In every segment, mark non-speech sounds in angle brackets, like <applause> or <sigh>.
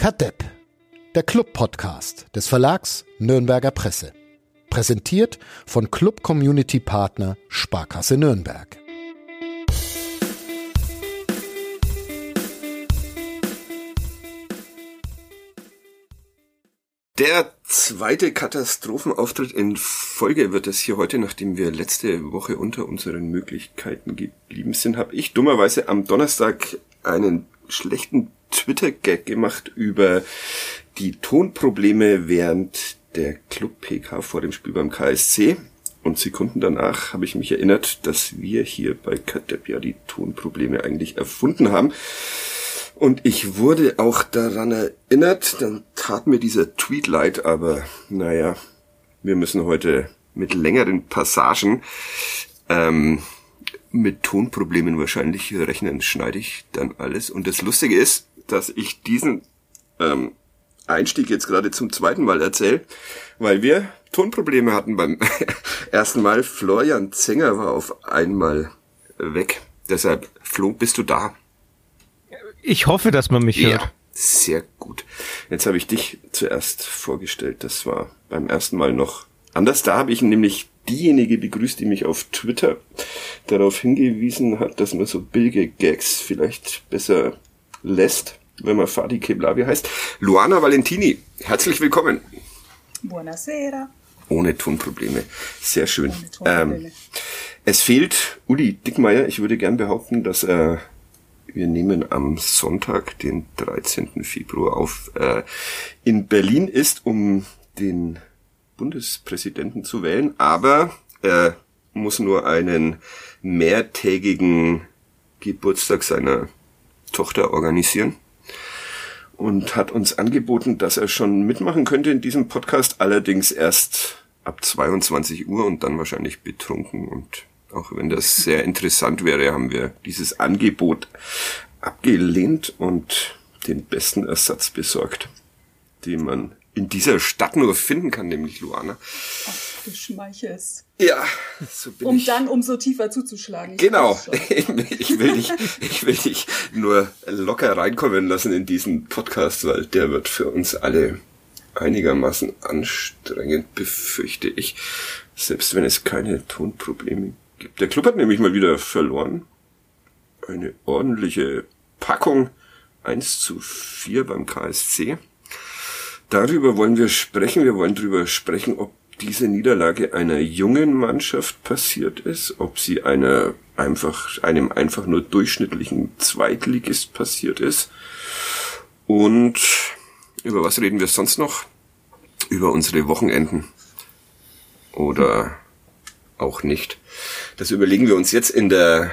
Kadepp, der Club-Podcast des Verlags Nürnberger Presse. Präsentiert von Club Community Partner Sparkasse Nürnberg. Der zweite Katastrophenauftritt in Folge wird es hier heute, nachdem wir letzte Woche unter unseren Möglichkeiten geblieben sind, habe ich dummerweise am Donnerstag einen schlechten Twitter-Gag gemacht über die Tonprobleme während der Club-PK vor dem Spiel beim KSC. Und Sekunden danach habe ich mich erinnert, dass wir hier bei Kadepp ja die Tonprobleme eigentlich erfunden haben. Und ich wurde auch daran erinnert, dann tat mir dieser Tweet leid, aber naja, wir müssen heute mit längeren Passagen ähm, mit Tonproblemen wahrscheinlich rechnen, schneide ich dann alles. Und das Lustige ist, dass ich diesen ähm, Einstieg jetzt gerade zum zweiten Mal erzähle, weil wir Tonprobleme hatten beim <laughs> ersten Mal. Florian Zenger war auf einmal weg. Deshalb, Flo, bist du da? Ich hoffe, dass man mich ja, hört. Sehr gut. Jetzt habe ich dich zuerst vorgestellt. Das war beim ersten Mal noch anders. Da habe ich nämlich diejenige begrüßt, die mich auf Twitter darauf hingewiesen hat, dass man so billige Gags vielleicht besser lässt, wenn man Fadi Keblavi heißt. Luana Valentini, herzlich willkommen. Buonasera. Ohne Tonprobleme. Sehr schön. Tonprobleme. Ähm, es fehlt Uli Dickmeier. Ich würde gern behaupten, dass äh, wir nehmen am Sonntag, den 13. Februar auf, äh, in Berlin ist, um den Bundespräsidenten zu wählen, aber er muss nur einen mehrtägigen Geburtstag seiner Tochter organisieren und hat uns angeboten, dass er schon mitmachen könnte in diesem Podcast, allerdings erst ab 22 Uhr und dann wahrscheinlich betrunken. Und auch wenn das sehr interessant wäre, haben wir dieses Angebot abgelehnt und den besten Ersatz besorgt, den man in dieser Stadt nur finden kann, nämlich Luana. Ach, du schmeichelst. Ja, so bin um ich. Um dann umso tiefer zuzuschlagen. Ich genau. <laughs> ich will dich, ich will dich nur locker reinkommen lassen in diesen Podcast, weil der wird für uns alle einigermaßen anstrengend, befürchte ich. Selbst wenn es keine Tonprobleme gibt. Der Club hat nämlich mal wieder verloren. Eine ordentliche Packung. 1 zu 4 beim KSC. Darüber wollen wir sprechen. Wir wollen darüber sprechen, ob diese Niederlage einer jungen Mannschaft passiert ist, ob sie einer einfach, einem einfach nur durchschnittlichen Zweitligist passiert ist. Und über was reden wir sonst noch? Über unsere Wochenenden. Oder auch nicht. Das überlegen wir uns jetzt in der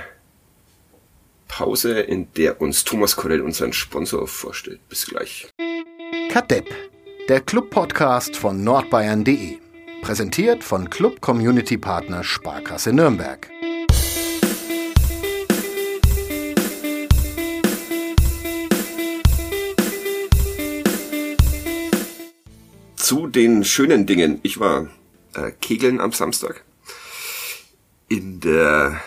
Pause, in der uns Thomas Korell unseren Sponsor vorstellt. Bis gleich. Kadepp der Club-Podcast von nordbayern.de. Präsentiert von Club Community Partner Sparkasse Nürnberg. Zu den schönen Dingen. Ich war äh, Kegeln am Samstag in der,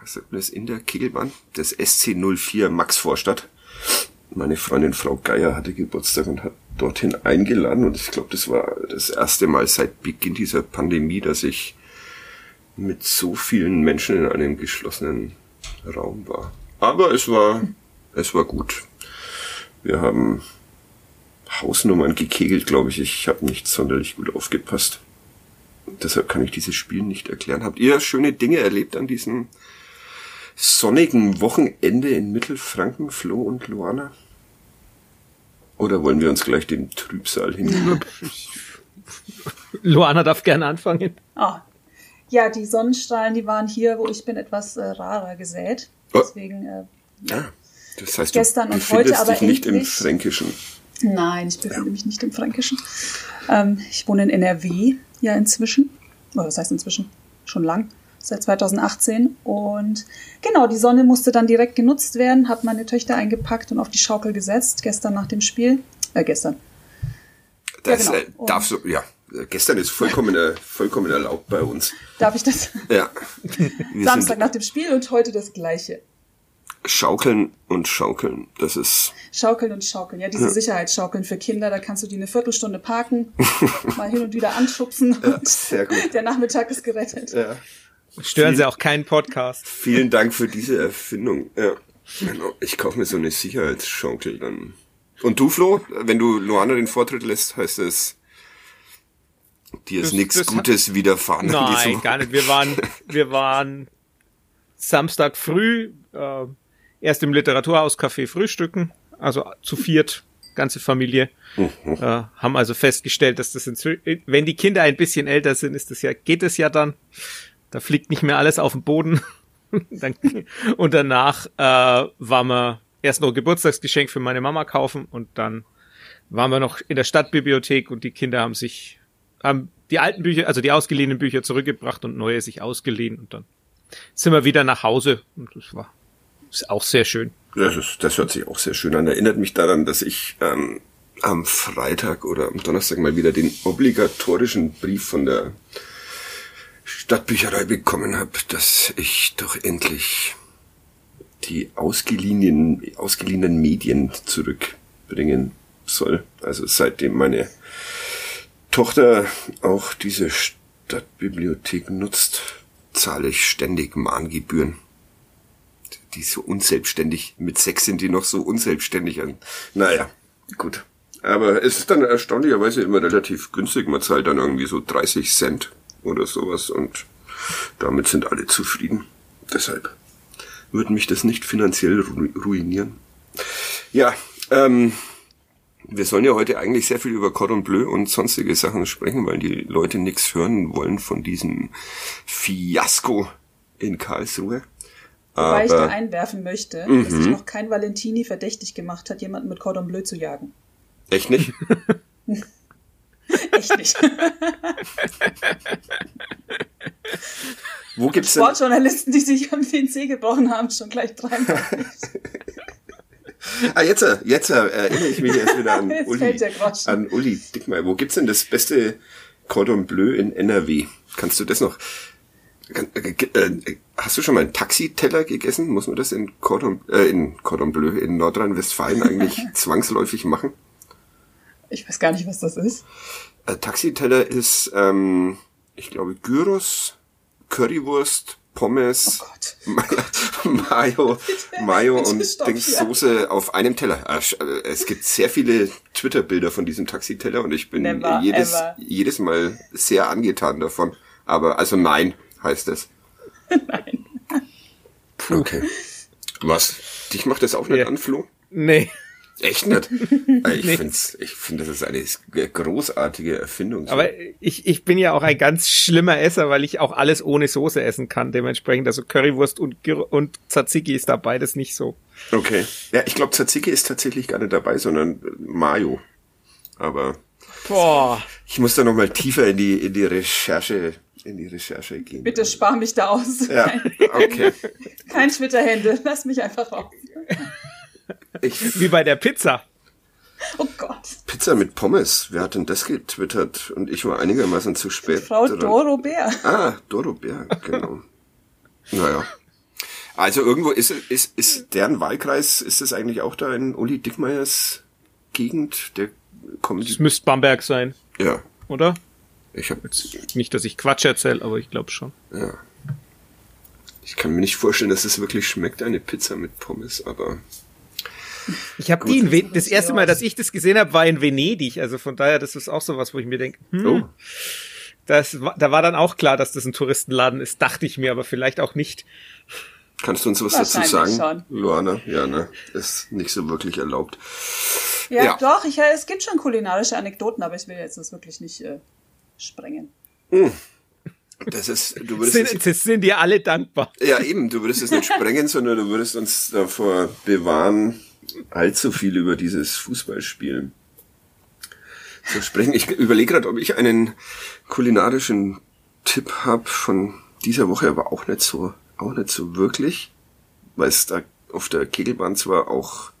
was sagt man das, in der Kegelbahn des SC04 Max Vorstadt meine Freundin Frau Geier hatte Geburtstag und hat dorthin eingeladen und ich glaube, das war das erste Mal seit Beginn dieser Pandemie, dass ich mit so vielen Menschen in einem geschlossenen Raum war. Aber es war, es war gut. Wir haben Hausnummern gekegelt, glaube ich. Ich habe nicht sonderlich gut aufgepasst. Deshalb kann ich dieses Spiel nicht erklären. Habt ihr schöne Dinge erlebt an diesem sonnigen Wochenende in Mittelfranken, Flo und Luana? Oder wollen wir uns gleich den Trübsal hin? <laughs> Luana darf gerne anfangen. Ah. Ja, die Sonnenstrahlen, die waren hier, wo ich bin, etwas äh, rarer gesät. Oh. Deswegen, äh, ja. Das heißt, gestern du und heute aber dich nicht im Fränkischen. Nein, ich befinde ja. mich nicht im Fränkischen. Ähm, ich wohne in NRW ja inzwischen. Oder das heißt inzwischen schon lang seit 2018. Und genau, die Sonne musste dann direkt genutzt werden, hat meine Töchter eingepackt und auf die Schaukel gesetzt, gestern nach dem Spiel. Äh, gestern. Das ja, genau. äh, darfst du, ja. Gestern ist vollkommen, <laughs> äh, vollkommen erlaubt bei uns. Darf ich das? Ja. <laughs> Samstag nach dem Spiel und heute das gleiche. Schaukeln und Schaukeln, das ist. Schaukeln und Schaukeln, ja, diese ja. Sicherheitsschaukeln für Kinder, da kannst du die eine Viertelstunde parken, <laughs> mal hin und wieder anschubsen ja, und sehr gut. der Nachmittag ist gerettet. Ja. Stören Viel, Sie auch keinen Podcast. Vielen Dank für diese Erfindung. Ja. Genau. Ich kaufe mir so eine Sicherheitsschaukel dann. Und du, Flo, wenn du Luana den Vortritt lässt, heißt es, dir ist nichts Gutes widerfahren. Nein, gar nicht. Wir waren, <laughs> wir waren Samstag früh äh, erst im Literaturhauscafé frühstücken, also zu viert, ganze Familie. Mhm. Äh, haben also festgestellt, dass das inzwischen, wenn die Kinder ein bisschen älter sind, ist das ja, geht es ja dann. Da fliegt nicht mehr alles auf den Boden. <laughs> und danach äh, waren wir erst noch Geburtstagsgeschenk für meine Mama kaufen und dann waren wir noch in der Stadtbibliothek und die Kinder haben sich, haben die alten Bücher, also die ausgeliehenen Bücher zurückgebracht und neue sich ausgeliehen und dann sind wir wieder nach Hause und das war ist auch sehr schön. Das, ist, das hört sich auch sehr schön an. Erinnert mich daran, dass ich ähm, am Freitag oder am Donnerstag mal wieder den obligatorischen Brief von der Stadtbücherei bekommen habe, dass ich doch endlich die ausgeliehenen, ausgeliehenen Medien zurückbringen soll. Also seitdem meine Tochter auch diese Stadtbibliothek nutzt, zahle ich ständig Mahngebühren. Die so unselbstständig, mit sechs sind die noch so unselbstständig. Naja, gut. Aber es ist dann erstaunlicherweise immer relativ günstig. Man zahlt dann irgendwie so 30 Cent oder sowas und damit sind alle zufrieden. Deshalb würde mich das nicht finanziell ruinieren. Ja, ähm, wir sollen ja heute eigentlich sehr viel über Cordon Bleu und sonstige Sachen sprechen, weil die Leute nichts hören wollen von diesem Fiasko in Karlsruhe. Wobei ich da einwerfen möchte, dass sich mhm. noch kein Valentini verdächtig gemacht hat, jemanden mit Cordon Bleu zu jagen. Echt nicht? <laughs> Echt nicht. Wo gibt's? Sportjournalisten, die sich am WC gebrochen haben, schon gleich dreimal. ah, jetzt, jetzt erinnere ich mich erst wieder an <laughs> Uli, an Uli Dickmeier. Wo gibt's denn das beste Cordon Bleu in NRW? Kannst du das noch? Äh, äh, hast du schon mal einen Taxiteller gegessen? Muss man das in Cordon, äh, in Cordon Bleu in Nordrhein-Westfalen eigentlich <laughs> zwangsläufig machen? Ich weiß gar nicht, was das ist. Äh, Taxiteller ist, ähm, ich glaube, Gyros, Currywurst, Pommes, oh <laughs> Mayo, Mayo und Dingssoße auf einem Teller. Ah, äh, es gibt sehr viele Twitter-Bilder von diesem Taxiteller und ich bin Never, jedes, jedes Mal sehr angetan davon. Aber, also nein, heißt es. <laughs> nein. Okay. <laughs> Was? Dich macht das auch nicht ja. an, Flo? Nee. Echt nicht? <laughs> Ich nee. finde, ich find, das ist eine großartige Erfindung. Aber ich, ich bin ja auch ein ganz schlimmer Esser, weil ich auch alles ohne Soße essen kann. Dementsprechend, also Currywurst und, und Tzatziki ist da beides nicht so. Okay. Ja, ich glaube, Tzatziki ist tatsächlich gar nicht dabei, sondern Mayo. Aber Boah. ich muss da nochmal tiefer in die, in die Recherche in die Recherche gehen. Bitte spar mich da aus. Ja, okay. <laughs> Kein Twitter-Hände, lass mich einfach raus. Ich, <laughs> Wie bei der Pizza. Oh Gott. Pizza mit Pommes. Wer hat denn das getwittert? Und ich war einigermaßen zu spät. Frau dran. Doro Bär. Ah, Doro Bär, genau. naja. Also irgendwo ist, ist, ist deren Wahlkreis, ist das eigentlich auch da in Uli Dickmeyers Gegend? Der kommt. Das müsste Bamberg sein. Ja. Oder? Ich habe jetzt nicht, dass ich Quatsch erzähle, aber ich glaube schon. Ja. Ich kann mir nicht vorstellen, dass es wirklich schmeckt, eine Pizza mit Pommes, aber ich habe die in Ven das erste Mal, dass ich das gesehen habe, war in Venedig. Also von daher, das ist auch so was, wo ich mir denke, hm, oh. das, da war dann auch klar, dass das ein Touristenladen ist, dachte ich mir, aber vielleicht auch nicht. Kannst du uns was dazu sagen, schon. Luana? Ja, ne, ist nicht so wirklich erlaubt. Ja, ja. doch. Ich, es gibt schon kulinarische Anekdoten, aber ich will jetzt das wirklich nicht äh, sprengen. Hm. Das ist, du würdest sind, es, sind dir alle dankbar. Ja, eben, du würdest es nicht <laughs> sprengen, sondern du würdest uns davor bewahren, allzu viel über dieses Fußballspielen zu sprechen. Ich überlege gerade, ob ich einen kulinarischen Tipp habe von dieser Woche, aber auch nicht so, auch nicht so wirklich, weil es da auf der Kegelbahn zwar auch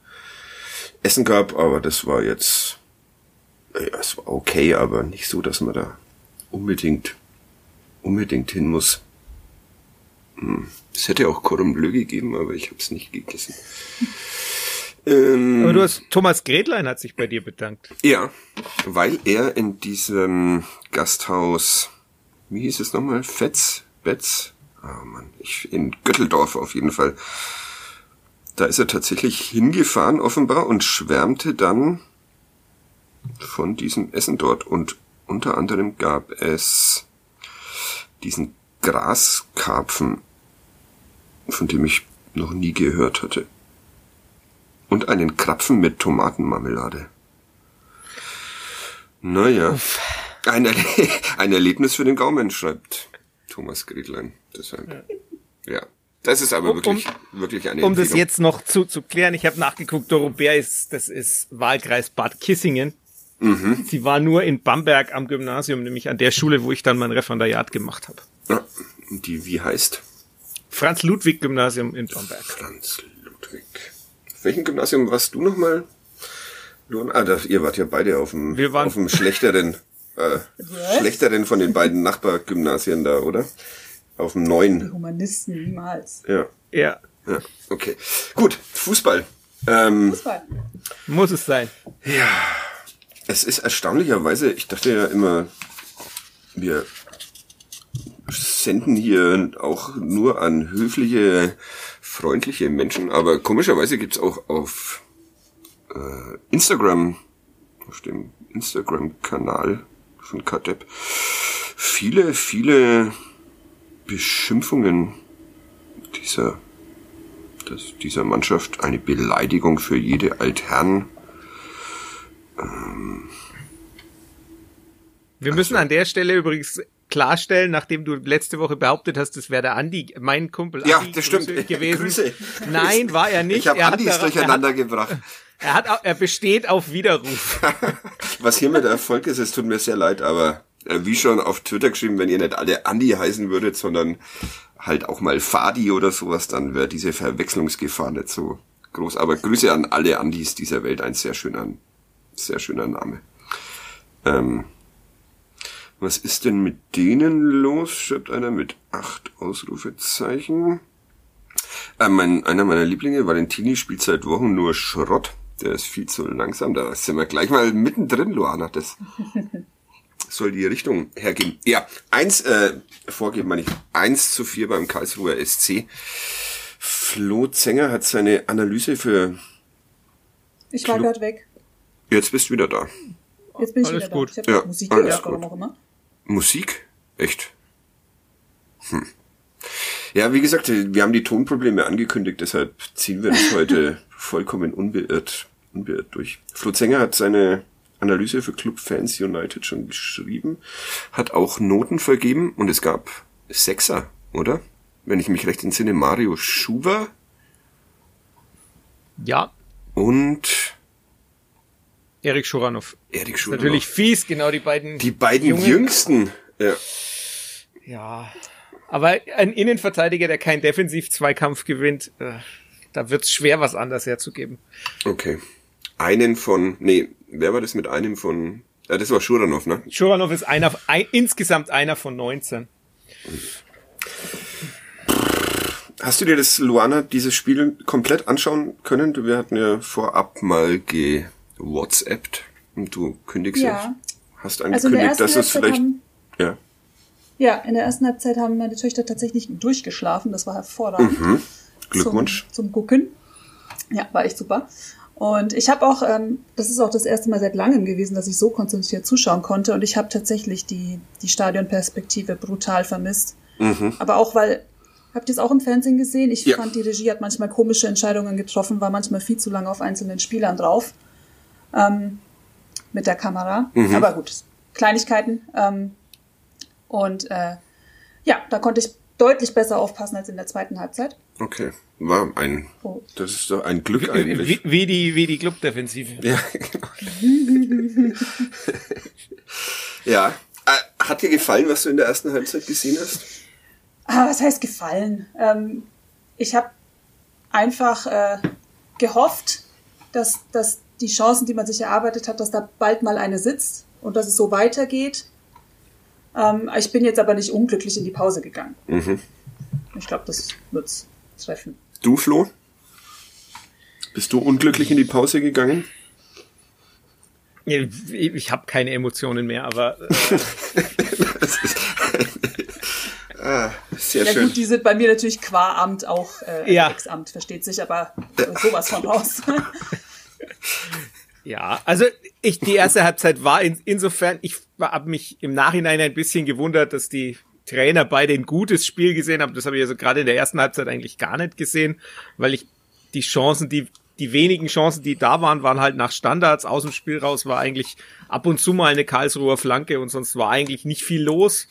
Essen gab, aber das war jetzt, ja, es war okay, aber nicht so, dass man da unbedingt, unbedingt hin muss. Es hätte auch Cordon Bleu gegeben, aber ich habe es nicht gegessen. Ähm, Aber du hast, Thomas Gretlein hat sich bei dir bedankt. ja, weil er in diesem Gasthaus, wie hieß es nochmal? Fetz? Betz? Ah Mann, ich, in Götteldorf auf jeden Fall. Da ist er tatsächlich hingefahren offenbar und schwärmte dann von diesem Essen dort. Und unter anderem gab es diesen Graskarpfen, von dem ich noch nie gehört hatte. Und einen Krapfen mit Tomatenmarmelade. Naja. Ein, Erle <laughs> ein Erlebnis für den Gaumen, schreibt Thomas Gretlein. Deshalb. Ja. Das ist aber Um- wirklich, wirklich eine Um das jetzt noch zu, zu klären, ich habe nachgeguckt, Dorobert ist, das ist Wahlkreis Bad Kissingen. Mhm. Sie war nur in Bamberg am Gymnasium, nämlich an der Schule, wo ich dann mein Referendariat gemacht habe. Ja, die, wie heißt? Franz-Ludwig-Gymnasium in Bamberg. Franz Ludwig. Welchem Gymnasium warst du nochmal? Ah, da, ihr wart ja beide auf dem, Wir waren- auf dem schlechteren, äh, schlechteren von den beiden Nachbargymnasien da, oder? Auf dem Die neuen. Humanisten niemals. Ja, Ja, ja, okay. Gut, Fußball. Ähm, Fußball. muss es sein. Es ist erstaunlicherweise, ich dachte ja immer, wir senden hier auch nur an höfliche, freundliche Menschen, aber komischerweise gibt's auch auf äh, Instagram, auf dem Instagram-Kanal von Kadep, viele, viele Beschimpfungen dieser, das, dieser Mannschaft, eine Beleidigung für jede Altherren. Wir müssen an der Stelle übrigens klarstellen, nachdem du letzte Woche behauptet hast, das wäre der Andi, mein Kumpel Ja, Andi das stimmt. Grüße <laughs> gewesen. Grüße. Nein, war er nicht. Ich habe er, hat Andis durcheinander gebracht. <laughs> er, hat, er besteht auf Widerruf. <laughs> Was hiermit Erfolg ist, es tut mir sehr leid, aber äh, wie schon auf Twitter geschrieben, wenn ihr nicht alle Andi heißen würdet, sondern halt auch mal Fadi oder sowas, dann wäre diese Verwechslungsgefahr nicht so groß. Aber Grüße an alle Andis dieser Welt, ein sehr schöner, sehr schöner Name. Ähm, was ist denn mit denen los? Schreibt einer mit acht Ausrufezeichen. Äh, mein, einer meiner Lieblinge, Valentini, spielt seit Wochen nur Schrott. Der ist viel zu langsam. Da sind wir gleich mal mittendrin, Luana. Das <laughs> soll die Richtung hergeben. Ja, eins, äh, vorgeben meine ich, eins zu vier beim Karlsruher SC. Flo Zenger hat seine Analyse für, Ich war gerade weg. jetzt bist du wieder da. Jetzt bin ich Alles wieder gut. da. Ich habe Ja, Musik alles gehört, gut. warum auch immer. Musik? Echt? Hm. Ja, wie gesagt, wir haben die Tonprobleme angekündigt, deshalb ziehen wir das heute <laughs> vollkommen unbeirrt, unbeirrt durch. Flo Zenger hat seine Analyse für Club Fans United schon geschrieben, hat auch Noten vergeben und es gab Sechser, oder? Wenn ich mich recht entsinne, Mario Schuber Ja, und Erik Schuranov. Erik Schuber. Natürlich fies, genau die beiden. Die beiden Jungen. Jüngsten. Ja. Ja. Aber ein Innenverteidiger, der keinen Defensiv-Zweikampf gewinnt, äh, da wird's schwer, was anders herzugeben. Okay. Einen von, nee, wer war das mit einem von, ja, das war Schuranov, ne? Schuranov ist einer, ein, insgesamt einer von 19. Hast du dir das, Luana, dieses Spiel komplett anschauen können? Du- Wir hatten ja vorab mal ge-WhatsAppt und du kündigst Ja. hast Also angekündigt, ersten dass es vielleicht, haben, ja. ja, in der ersten Halbzeit haben meine Töchter tatsächlich durchgeschlafen. Das war hervorragend. Mhm. Glückwunsch. Zum, zum Gucken. Ja, war echt super. Und ich habe auch, ähm, das ist auch das erste Mal seit langem gewesen, dass ich so konzentriert zuschauen konnte. Und ich habe tatsächlich die, die Stadionperspektive brutal vermisst. Aber auch, weil, habt ihr es auch im Fernsehen gesehen? Ich Ja. fand, die Regie hat manchmal komische Entscheidungen getroffen, war manchmal viel zu lange auf einzelnen Spielern drauf. Ähm, mit der Kamera. Aber gut, Kleinigkeiten. Ähm, und äh, ja, da konnte ich deutlich besser aufpassen als in der zweiten Halbzeit. Okay. War ein, Oh. das ist doch ein Glück Wie, eigentlich. wie die, wie die Clubdefensive. Ja, genau. <laughs> ja. Äh, Hat dir gefallen, was du in der ersten Halbzeit gesehen hast? Ah, was heißt gefallen? Ähm, ich habe einfach äh, gehofft, dass, dass die Chancen, die man sich erarbeitet hat, dass da bald mal eine sitzt und dass es so weitergeht. Ähm, ich bin jetzt aber nicht unglücklich in die Pause gegangen. Ich glaube, das wird's treffen. Du, Flo? Bist du unglücklich in die Pause gegangen? Ich, ich habe keine Emotionen mehr, aber äh, <laughs> <laughs> ah, sehr Ja schön. gut, die sind bei mir natürlich qua Amt auch äh, Ja. Ex-Amt, versteht sich, aber sowas von raus. <laughs> Ja, also ich die erste Halbzeit war in, insofern, ich habe mich im Nachhinein ein bisschen gewundert, dass die Trainer beide ein gutes Spiel gesehen haben. Das habe ich also gerade in der ersten Halbzeit eigentlich gar nicht gesehen, weil ich die Chancen, die die wenigen Chancen, die da waren, waren halt nach Standards aus dem Spiel raus, war eigentlich ab und zu mal eine Karlsruher Flanke und sonst war eigentlich nicht viel los.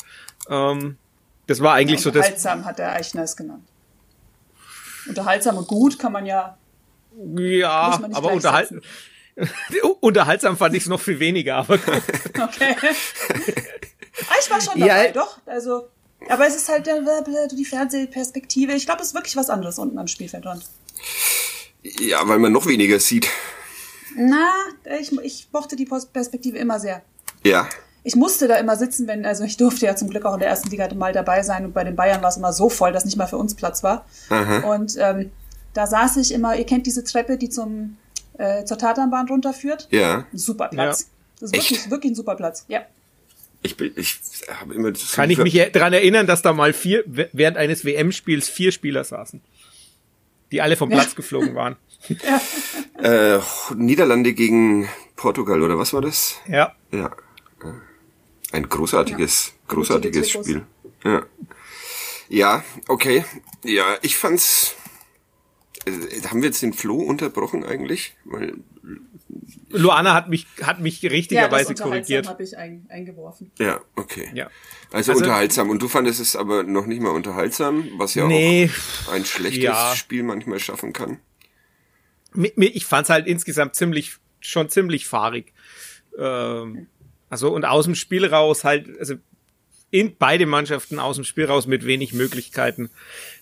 Ähm, das war eigentlich so das. Unterhaltsam hat der Eichner es genannt. Unterhaltsam und gut kann man ja. Ja, aber unterhalten. <laughs> Unterhaltsam fand ich es noch viel weniger, aber <laughs> Okay. ah, ich war schon Ja. dabei, doch. Also, aber es ist halt der, die Fernsehperspektive. Ich glaube, es ist wirklich was anderes unten am Spielfeldrand. Ja, weil man noch weniger sieht. Na, ich, ich mochte die Perspektive immer sehr. Ja. Ich musste da immer sitzen, wenn, also ich durfte ja zum Glück auch in der ersten Liga mal dabei sein und bei den Bayern war es immer so voll, dass nicht mal für uns Platz war. Und ähm, da saß ich immer, ihr kennt diese Treppe, die zum äh, zur Tatanbahn runterführt. Ja. Super Platz. Ja. Das ist wirklich, wirklich ein super Platz. Ja. Ich bin, ich habe immer das kann ich mich daran erinnern, dass da mal vier, während eines WM-Spiels vier Spieler saßen. Die alle vom Platz geflogen waren. <laughs> äh, Niederlande gegen Portugal oder was war das? Ja. Ja. Ein großartiges, großartiges Trikots. Spiel. Ja. Ja, okay. Ja, ich fand's. Äh, haben wir jetzt den Flo unterbrochen eigentlich? Weil, Luana hat mich, hat mich richtigerweise ja, das korrigiert. habe ich ein, eingeworfen. ja, okay. Ja. Also, Also- unterhaltsam. Und du fandest es aber noch nicht mal unterhaltsam, was ja Nee. auch ein schlechtes Ja. Spiel manchmal schaffen kann. Ich fand's halt insgesamt ziemlich, schon ziemlich fahrig. Ähm, also, und aus dem Spiel raus halt, also in beide Mannschaften aus dem Spiel raus mit wenig Möglichkeiten.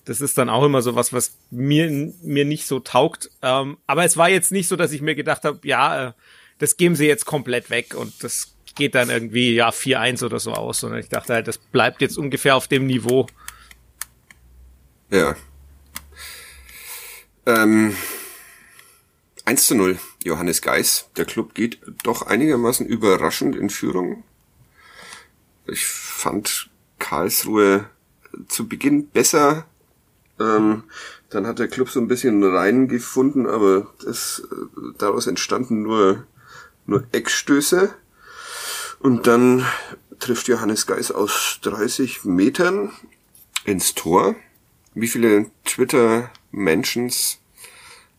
Das ist dann auch immer so was, was mir, mir nicht so taugt. Ähm, aber es war jetzt nicht so, dass ich mir gedacht habe, ja, äh, das geben sie jetzt komplett weg und das geht dann irgendwie, ja, 4-1 oder so aus, sondern ich dachte halt, das bleibt jetzt ungefähr auf dem Niveau. Ja. Ähm, 1 zu 0, Johannes Geis. Der Club geht doch einigermaßen überraschend in Führung. Ich fand Karlsruhe zu Beginn besser. Ähm, dann hat der Club so ein bisschen reingefunden, aber das, äh, daraus entstanden nur, nur Eckstöße. Und dann trifft Johannes Geis aus 30 Metern ins Tor. Wie viele Twitter-Mentions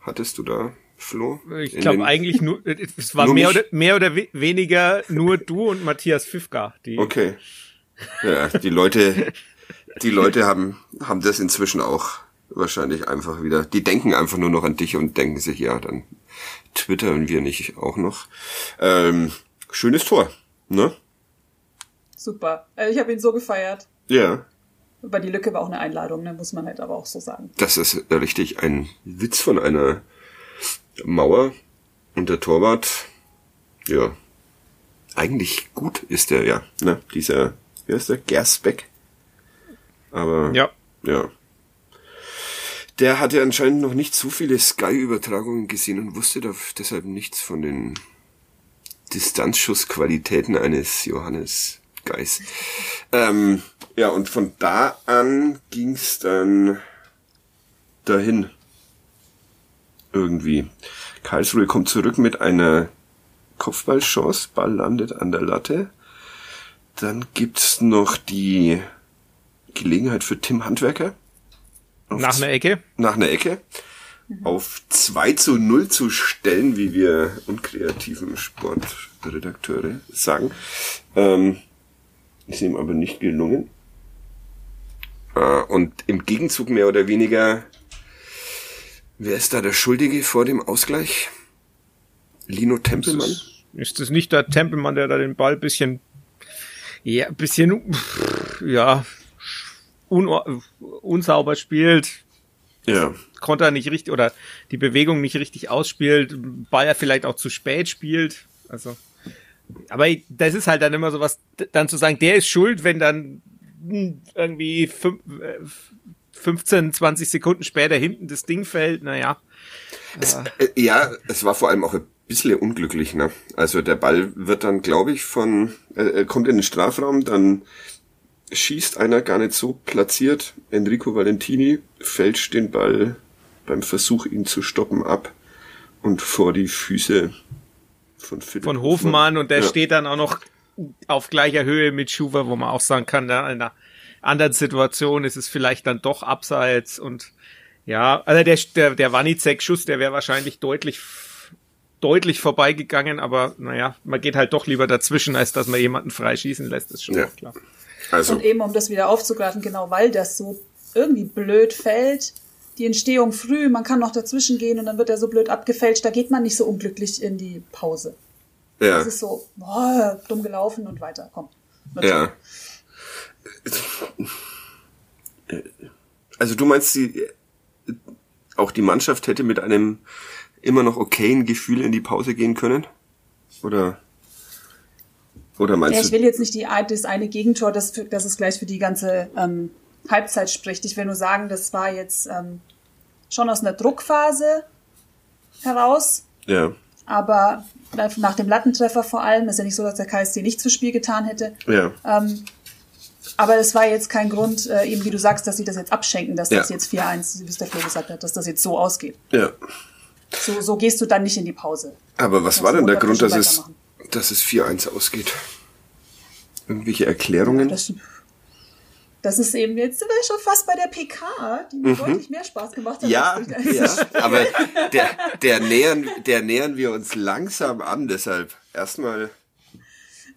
hattest du da, Flo? Ich glaube eigentlich nur, es war mehr mich? oder, mehr oder we weniger nur du und Matthias Fifka. Die, Okay. Ja, die Leute, die Leute haben, haben das inzwischen auch wahrscheinlich einfach wieder. Die denken einfach nur noch an dich und denken sich, ja, dann twittern wir nicht auch noch. Ähm, schönes Tor, ne? Super. Äh, ich habe ihn so gefeiert. Ja. Aber die Lücke war auch eine Einladung, ne, muss man halt aber auch so sagen. Das ist richtig ein Witz von einer Mauer. Und der Torwart, ja, eigentlich gut ist der, ja, ne? Dieser, wie heißt der? Gersbeck. Aber, Ja. ja. Der hatte anscheinend noch nicht so viele Sky-Übertragungen gesehen und wusste deshalb nichts von den Distanzschussqualitäten eines Johannes Geis. Ähm, ja, und von da an ging's dann dahin. Irgendwie. Karlsruhe kommt zurück mit einer Kopfballchance, Ball landet an der Latte. Dann gibt's noch die Gelegenheit für Tim Handwerker. Auf Nach einer Ecke. nach einer Ecke auf 2 zu 0 zu stellen, wie wir unkreativen Sportredakteure sagen. Ähm, ist ihm aber nicht gelungen. Äh, und im Gegenzug mehr oder weniger, wer ist da der Schuldige vor dem Ausgleich? Lino Tempelmann? Ist das nicht der Tempelmann, der da den Ball bisschen, ja, bisschen, ja, un unsauber spielt, Ja. Konter nicht richtig oder die Bewegung nicht richtig ausspielt, ja vielleicht auch zu spät spielt. Also, aber das ist halt dann immer so was, dann zu sagen, der ist schuld, wenn dann irgendwie fünf, äh, 15, 20 Sekunden später hinten das Ding fällt, naja. Es, äh, ja, es war vor allem auch ein bisschen unglücklich, ne? Also der Ball wird dann, glaube ich, von, äh, kommt in den Strafraum, dann schießt einer gar nicht so platziert. Enrico Valentini fälscht den Ball beim Versuch, ihn zu stoppen, ab und vor die Füße von Philipp Von Hofmann und der ja. steht dann auch noch auf gleicher Höhe mit Schuwer, wo man auch sagen kann, in einer anderen Situation ist es vielleicht dann doch abseits und ja, also der, der, der Wanizek-Schuss, der wäre wahrscheinlich deutlich, deutlich vorbeigegangen, aber naja, man geht halt doch lieber dazwischen, als dass man jemanden freischießen lässt, ist schon ja. klar. Also. Und eben, um das wieder aufzugreifen, genau weil das so irgendwie blöd fällt, die Entstehung früh, man kann noch dazwischen gehen und dann wird er so blöd abgefälscht, da geht man nicht so unglücklich in die Pause. Ja. Das ist so, boah, dumm gelaufen und weiter, komm. Ja. Also du meinst, die, auch die Mannschaft hätte mit einem immer noch okayen Gefühl in die Pause gehen können? Oder? Oder meinst ja, ich will jetzt nicht die, das eine Gegentor, das, das es gleich für die ganze ähm, Halbzeit spricht. Ich will nur sagen, das war jetzt ähm, schon aus einer Druckphase heraus. Ja. Aber nach dem Lattentreffer vor allem, ist ja nicht so, dass der KSC nichts für Spiel getan hätte. Ja. Ähm, aber es war jetzt kein Grund, äh, eben wie du sagst, dass sie das jetzt abschenken, dass ja. das jetzt 4-1, wie es der Flo gesagt hat, dass das jetzt so ausgeht. Ja. So, so gehst du dann nicht in die Pause. Aber was war denn der Grund, dass es, dass es 4-1 ausgeht? Irgendwelche Erklärungen? Ja, das, das ist eben jetzt sind wir schon fast bei der PK, die mir mhm. deutlich mehr Spaß gemacht hat. Ja, ja aber der, der, nähern, der nähern wir uns langsam an, deshalb erstmal.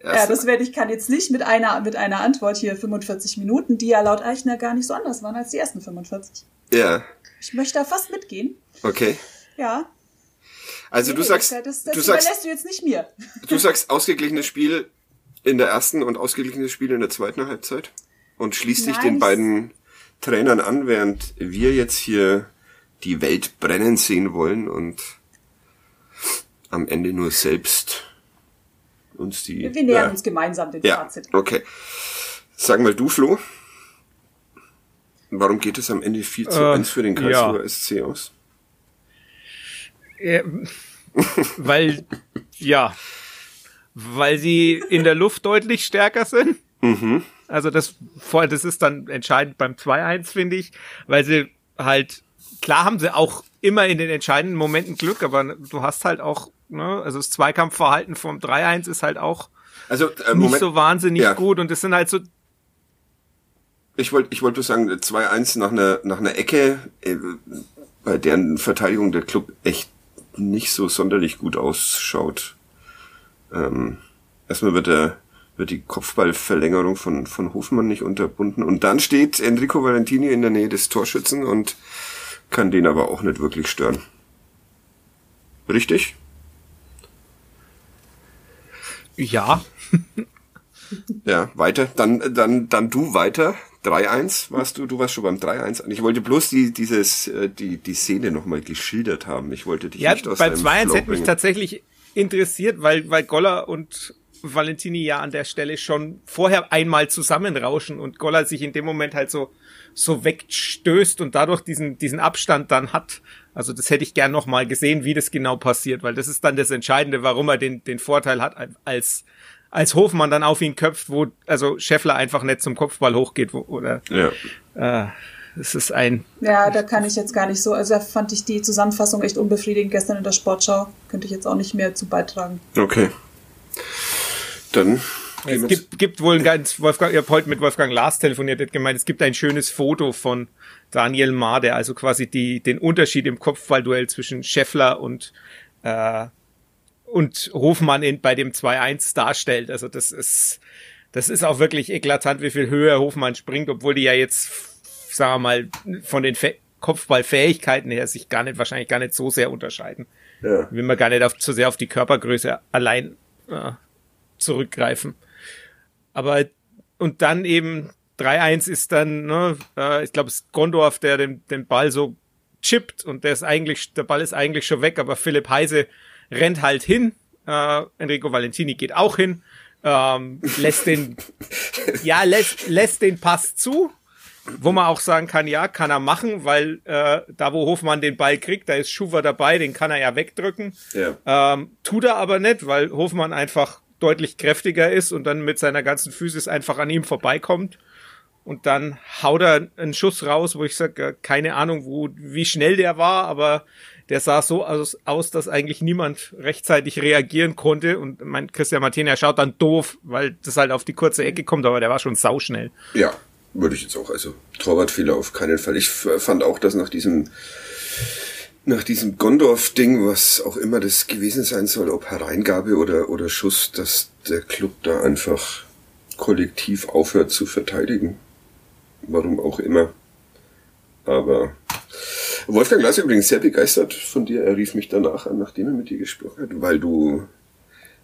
Erst ja, das werde ich kann jetzt nicht mit einer mit einer Antwort hier 45 Minuten, die ja laut Eichner gar nicht so anders waren als die ersten 45. Ja. Ich möchte da fast mitgehen. Okay. Ja. Also nee, du sagst, das, das du sagst, du jetzt nicht mir. Du sagst ausgeglichenes Spiel in der ersten und ausgeglichenes Spiel in der zweiten Halbzeit? und schließt nice. sich den beiden Trainern an, während wir jetzt hier die Welt brennen sehen wollen und am Ende nur selbst uns die. Wir nähern ja. uns gemeinsam den ja, Fazit. Okay. Sag mal du, Flo. Warum geht es am Ende 4 zu 1 äh, für den Karlsruher ja. SC aus? Ja, weil, ja, weil sie in der Luft deutlich stärker sind. Mhm. Also das, das ist dann entscheidend beim 2-1, finde ich, weil sie halt, klar haben sie auch immer in den entscheidenden Momenten Glück, aber du hast halt auch, ne, also das Zweikampfverhalten vom 3-1 ist halt auch also, äh, nicht Moment, so wahnsinnig ja. gut und es sind halt so ich wollte ich wollte sagen 2-1 nach einer nach einer Ecke äh, bei deren Verteidigung der Club echt nicht so sonderlich gut ausschaut. Ähm, erstmal wird der wird die Kopfballverlängerung von, von Hofmann nicht unterbunden. Und dann steht Enrico Valentini in der Nähe des Torschützen und kann den aber auch nicht wirklich stören. Richtig? Ja. ja, weiter. Dann, dann, dann du weiter. 3-1 warst du, du warst schon beim 3-1. Ich wollte bloß die, dieses, äh, die, die Szene nochmal geschildert haben. Ich wollte dich ja, nicht aus beim 2-1 hätte mich tatsächlich interessiert, weil, weil Goller und Valentini ja an der Stelle schon vorher einmal zusammenrauschen und Goller sich in dem Moment halt so, so wegstößt und dadurch diesen, diesen Abstand dann hat. Also das hätte ich gern nochmal gesehen, wie das genau passiert, weil das ist dann das Entscheidende, warum er den, den Vorteil hat, als, als Hofmann dann auf ihn köpft, wo, also Scheffler einfach nicht zum Kopfball hochgeht, wo, oder, ja. äh, es ist ein. Ja, da kann ich jetzt gar nicht so. Also da fand ich die Zusammenfassung echt unbefriedigend gestern in der Sportschau. Könnte ich jetzt auch nicht mehr zu beitragen. Okay. Dann. Es gibt, gibt wohl ein ganz, Wolfgang, ich habe heute mit Wolfgang Lars telefoniert, hat gemeint, es gibt ein schönes Foto von Daniel Maar, der also quasi die, den Unterschied im Kopfballduell zwischen Scheffler und, äh, und Hofmann in, bei dem 2-1 darstellt. Also das ist, das ist auch wirklich eklatant, wie viel höher Hofmann springt, obwohl die ja jetzt, sagen wir mal, von den Fe Kopfballfähigkeiten her sich gar nicht, wahrscheinlich gar nicht so sehr unterscheiden. Ja. Will man gar nicht auf, zu sehr auf die Körpergröße allein äh, zurückgreifen. Aber und dann eben 3-1 ist dann, ne, äh, ich glaube, es ist Gondorf, der den, den Ball so chippt und der ist eigentlich, der Ball ist eigentlich schon weg, aber Philipp Heise rennt halt hin. Äh, Enrico Valentini geht auch hin, ähm, <laughs> lässt den, ja, lässt, lässt den Pass zu. wo man auch sagen kann, ja, kann er machen, weil äh, da, wo Hofmann den Ball kriegt, da ist Schuwer dabei, den kann er ja wegdrücken. Ja. Ähm, tut er aber nicht, weil Hofmann einfach deutlich kräftiger ist und dann mit seiner ganzen Physis einfach an ihm vorbeikommt. Und dann haut er einen Schuss raus, wo ich sage, keine Ahnung, wo, wie schnell der war, aber der sah so aus, aus, dass eigentlich niemand rechtzeitig reagieren konnte. Und mein Christian Martina schaut dann doof, weil das halt auf die kurze Ecke kommt, aber der war schon sauschnell. Ja, würde ich jetzt auch. Also Torwartfehler auf keinen Fall. Ich fand auch, dass nach diesem nach diesem Gondorf-Ding, was auch immer das gewesen sein soll, ob Hereingabe oder, oder Schuss, dass der Club da einfach kollektiv aufhört zu verteidigen. Warum auch immer. Aber Wolfgang Glas übrigens sehr begeistert von dir. Er rief mich danach an, nachdem er mit dir gesprochen hat, weil du,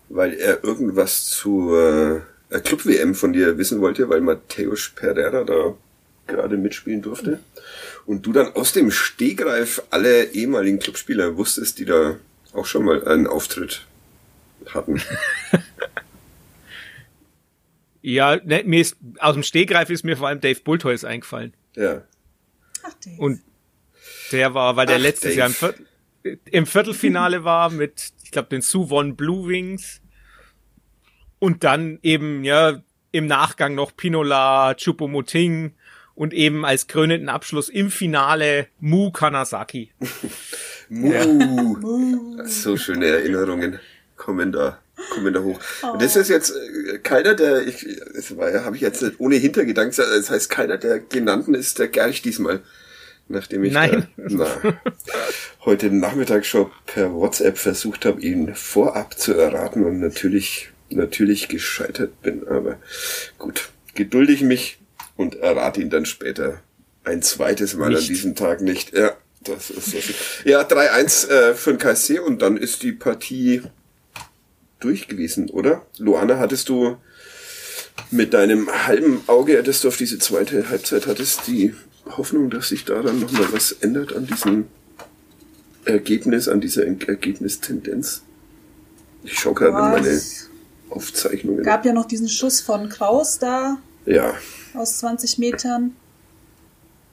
weil er irgendwas zur äh, Club-WM von dir wissen wollte, weil Matthäus Pereira da gerade mitspielen durfte. Und du dann aus dem Stegreif alle ehemaligen Clubspieler wusstest, die da auch schon mal einen Auftritt hatten. <laughs> ja, ne, mir ist, aus dem Stegreif ist mir vor allem Dave Bultois eingefallen. Ja. Ach, Dave. Und der war, weil der Ach, letztes Dave. Jahr im, Viertel, im Viertelfinale war mit, ich glaube, den Suwon Blue Wings. Und dann eben, ja, im Nachgang noch Pinola, Chupomoting und eben als krönenden Abschluss im Finale Mu Kanazaki. <laughs> Mu. So schöne Erinnerungen kommen da, kommen da hoch. Und das ist jetzt äh, keiner der, ich, das war ja, habe ich jetzt ohne Hintergedanken, das heißt, keiner der genannten ist der Gerch diesmal. Nachdem ich Nein. Da, na, heute Nachmittag schon per WhatsApp versucht habe, ihn vorab zu erraten und natürlich, natürlich gescheitert bin. Aber gut, gedulde ich mich und errate ihn dann später ein zweites Mal an Nicht. diesem Tag nicht. Ja, das ist so. Ja, 3-1 äh, für den KSC und dann ist die Partie durch gewesen, oder? Luana, hattest du mit deinem halben Auge, das du auf diese zweite Halbzeit hattest, die Hoffnung, dass sich da dann nochmal was ändert an diesem Ergebnis, an dieser Ergebnistendenz? Ich schaue gerade in meine Es Aufzeichnungen. gab ja noch diesen Schuss von Kraus da Ja, aus 20 Metern.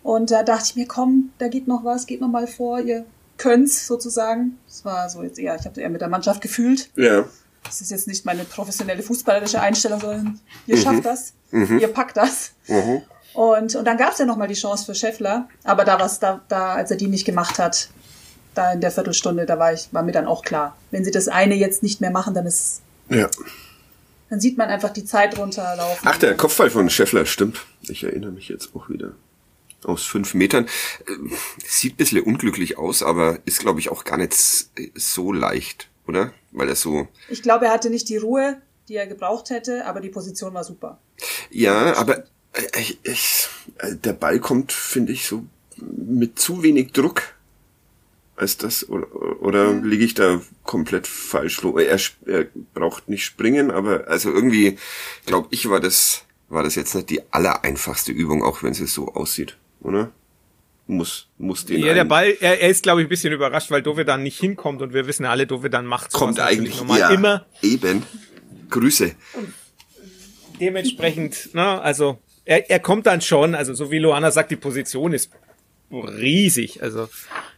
Und da dachte ich mir, komm, da geht noch was, geht noch mal vor, ihr könnt's sozusagen. Das war so jetzt eher, ich habe eher mit der Mannschaft gefühlt. ja, Das ist jetzt nicht meine professionelle fußballerische Einstellung, sondern ihr schafft das, ihr packt das. mhm. Und, und dann gab's ja noch mal die Chance für Scheffler, aber da was da, da, als er die nicht gemacht hat, da in der Viertelstunde, da war ich, war mir dann auch klar, wenn sie das eine jetzt nicht mehr machen, dann ist, ja. dann sieht man einfach die Zeit runterlaufen. Ach, der Kopfball von Scheffler, stimmt. Ich erinnere mich jetzt auch wieder. Aus fünf Metern. Sieht ein bisschen unglücklich aus, aber ist, glaube ich, auch gar nicht so leicht, oder? Weil er so. Ich glaube, er hatte nicht die Ruhe, die er gebraucht hätte, aber die Position war super. Ja, aber ich, ich, äh, der Ball kommt, finde ich, so mit zu wenig Druck. Als das, oder, oder liege ich da komplett falsch? Er, er braucht nicht springen, aber also irgendwie, glaube ich, war das, war das jetzt nicht die allereinfachste Übung, auch wenn es so aussieht, oder? Muss, muss den Ja, der Ball, er, er ist, glaube ich, ein bisschen überrascht, weil Dovedan nicht hinkommt und wir wissen ja alle, Dovedan macht kommt eigentlich normal ja, immer. eben. Grüße. Dementsprechend, ne, also er, er kommt dann schon, also so wie Luana sagt, die Position ist riesig, also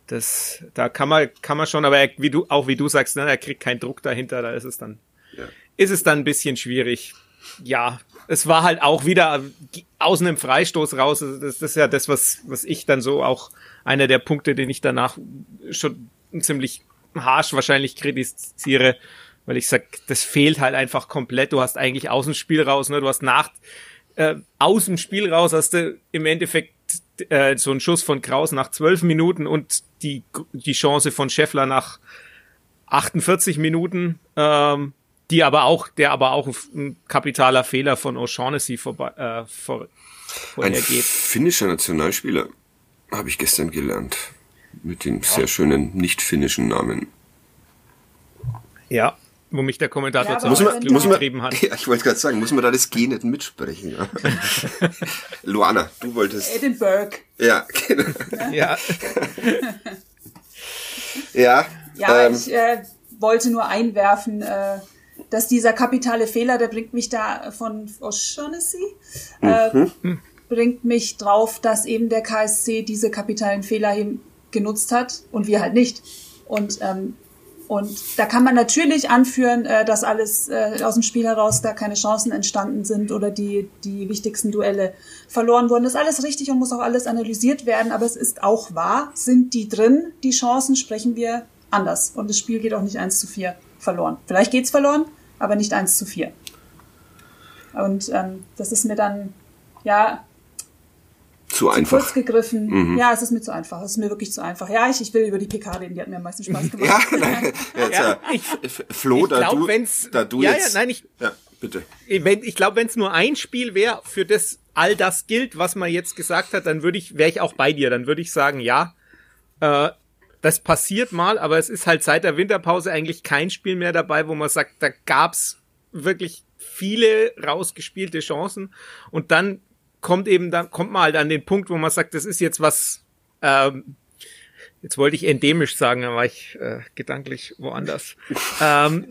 das, da kann man, kann man schon, aber er, wie du, auch wie du sagst, ne, er kriegt keinen Druck dahinter, da ist es dann, Ja. ist es dann ein bisschen schwierig. Ja, es war halt auch wieder außen im Freistoß raus. Also Das, das ist ja das, was, was ich dann so auch einer der Punkte, den ich danach schon ziemlich harsch wahrscheinlich kritisiere, weil ich sag, das fehlt halt einfach komplett. Du hast eigentlich Außenspiel raus, ne? Du hast nach äh, aus dem Spiel raus hast du im Endeffekt äh, so einen Schuss von Kraus nach zwölf Minuten und die die Chance von Scheffler nach 48 Minuten, ähm, die aber auch, der aber auch ein kapitaler Fehler von O'Shaughnessy vorbei, äh, vor, Ein vorhergeht. finnischer Nationalspieler, habe ich gestern gelernt. Mit dem sehr schönen nicht-finnischen Namen. Ja, wo mich der Kommentator Ja, zum aber Muss man, wenn muss man, getrieben hat. <laughs> ja, ich wollte gerade sagen, muss man da das G nicht mitsprechen? Ja? <laughs> Luana, du wolltest. Edinburgh. Ja, genau. Ja, Ja, <laughs> Ja, ähm, ich äh, wollte nur einwerfen, äh, dass dieser kapitale Fehler, der bringt mich da von O'Shaughnessy, äh, Mhm. bringt mich drauf, dass eben der KSC diese kapitalen Fehler genutzt hat und wir halt nicht. Und ähm, und da kann man natürlich anführen, äh, dass alles äh, aus dem Spiel heraus da keine Chancen entstanden sind oder die, die wichtigsten Duelle verloren wurden. Das ist alles richtig und muss auch alles analysiert werden, aber es ist auch wahr. Sind die drin, die Chancen, sprechen wir anders. Und das Spiel geht auch nicht 1 zu 4 verloren. Vielleicht geht's verloren, aber nicht 1 zu 4. Und ähm, das ist mir dann, ja, zu einfach. Kurz gegriffen. Mhm. Ja, es ist mir zu einfach. Es ist mir wirklich zu einfach. Ja, ich, ich will über die PK reden, die hat mir am meisten Spaß <laughs> gemacht. ja, nein, ja, ich, Flo, ich da, glaub, du, wenn's, da du ja, jetzt... Ja, nein, ich, ja, bitte. Wenn, ich glaube, wenn es nur ein Spiel wäre, für das all das gilt, was man jetzt gesagt hat, dann würde ich, wäre ich auch bei dir. Dann würde ich sagen, ja, äh, das passiert mal, aber es ist halt seit der Winterpause eigentlich kein Spiel mehr dabei, wo man sagt, da gab's wirklich viele rausgespielte Chancen und dann kommt eben dann, kommt man halt an den Punkt, wo man sagt, das ist jetzt was, ähm, jetzt wollte ich endemisch sagen, da war ich äh, gedanklich woanders. <laughs> ähm,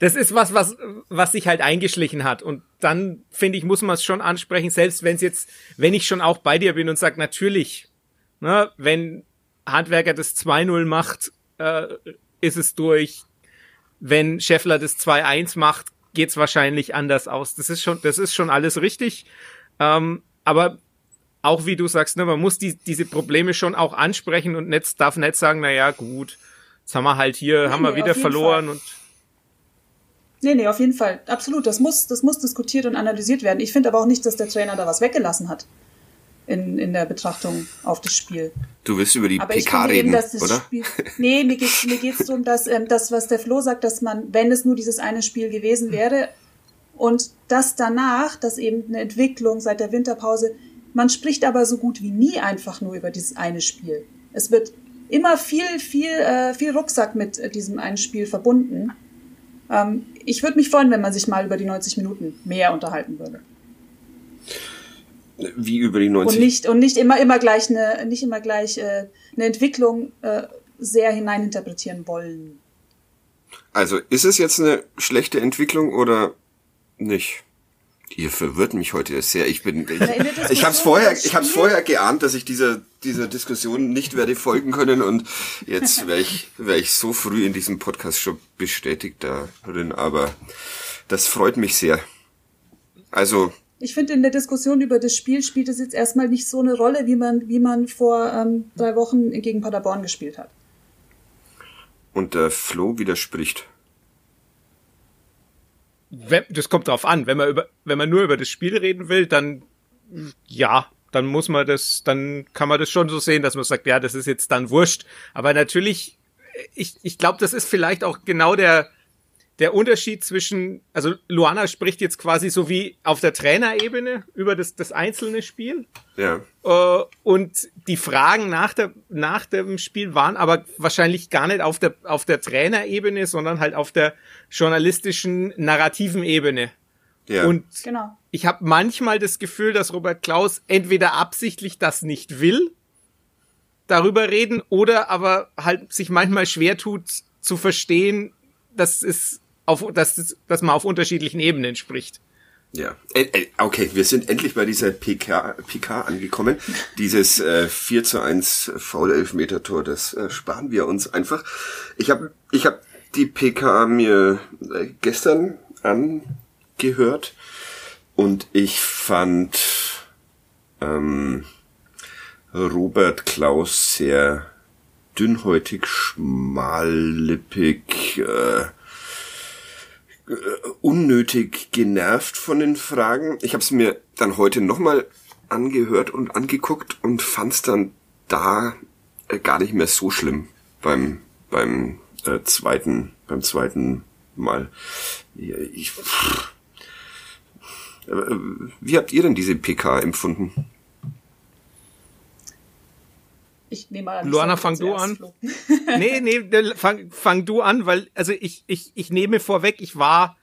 das ist was, was, was sich halt eingeschlichen hat. Und dann, finde ich, muss man es schon ansprechen, selbst wenn es jetzt, wenn ich schon auch bei dir bin und sag, natürlich, ne, wenn Handwerker das 2-0 macht, äh, ist es durch. Wenn Scheffler das 2-1 macht, geht's wahrscheinlich anders aus. Das ist schon, das ist schon alles richtig. Ähm, aber auch wie du sagst, ne, man muss die, diese Probleme schon auch ansprechen und nicht, darf nicht sagen, na ja, gut, jetzt haben wir halt hier, nee, haben wir nee, wieder verloren Fall. und Nee, nee, auf jeden Fall. Absolut. Das muss, das muss diskutiert und analysiert werden. Ich finde aber auch nicht, dass der Trainer da was weggelassen hat in, in der Betrachtung auf das Spiel. Du willst über die aber PK reden, eben, oder? Spiel, nee, mir geht's, mir geht's <laughs> darum, dass ähm, das, was der Flo sagt, dass man, wenn es nur dieses eine Spiel gewesen wäre, und das danach, dass eben eine Entwicklung seit der Winterpause, man spricht aber so gut wie nie einfach nur über dieses eine Spiel. Es wird immer viel, viel, äh, viel Rucksack mit äh, diesem einen Spiel verbunden. Ähm, ich würde mich freuen, wenn man sich mal über die 90 Minuten mehr unterhalten würde. Wie über die 90? Und nicht, und nicht immer, immer gleich eine, nicht immer gleich äh, eine Entwicklung äh, sehr hineininterpretieren wollen. Also ist es jetzt eine schlechte Entwicklung oder nicht. Ihr verwirrt mich heute sehr. Ich bin, ich, ich habe es vorher, ich habe vorher geahnt, dass ich dieser dieser Diskussion nicht werde folgen können und jetzt wäre ich wäre ich so früh in diesem Podcast schon bestätigt darin. Aber das freut mich sehr. Also ich finde, in der Diskussion über das Spiel spielt es jetzt erstmal nicht so eine Rolle, wie man, wie man vor ähm, drei Wochen gegen Paderborn gespielt hat. Und der Flo widerspricht wenn, das kommt drauf an. Wenn man über, wenn man nur über das Spiel reden will, dann ja, dann muss man das, dann kann man das schon so sehen, dass man sagt, ja, das ist jetzt dann wurscht. Aber natürlich, ich, ich glaube, das ist vielleicht auch genau der, der Unterschied zwischen, also Luana spricht jetzt quasi so wie auf der Trainerebene über das, das einzelne Spiel. Ja. Äh, und die Fragen nach, der, nach dem Spiel waren aber wahrscheinlich gar nicht auf der, auf der Trainerebene, sondern halt auf der journalistischen, narrativen Ebene. Ja. Und genau. ich habe manchmal das Gefühl, dass Robert Klaus entweder absichtlich das nicht will, darüber reden, oder aber halt sich manchmal schwer tut zu verstehen, dass es auf, dass, dass man auf unterschiedlichen Ebenen spricht. Ja, okay, wir sind endlich bei dieser PK, PK angekommen. Dieses äh, 4 zu 1 Foul-Elfmeter-Tor, das äh, sparen wir uns einfach. Ich habe ich hab die PK mir äh, gestern angehört und ich fand ähm, Robert Klaus sehr dünnhäutig, schmallippig, äh, äh, unnötig genervt von den Fragen. Ich habe es mir dann heute nochmal angehört und angeguckt und fand es dann da äh, gar nicht mehr so schlimm beim beim äh, zweiten beim zweiten Mal. Ich, äh, wie habt ihr denn diese PK empfunden? Ich nehme an. Luana, fang du an. <laughs> nee, nee, fang, fang du an, weil, also ich, ich, ich nehme vorweg, ich war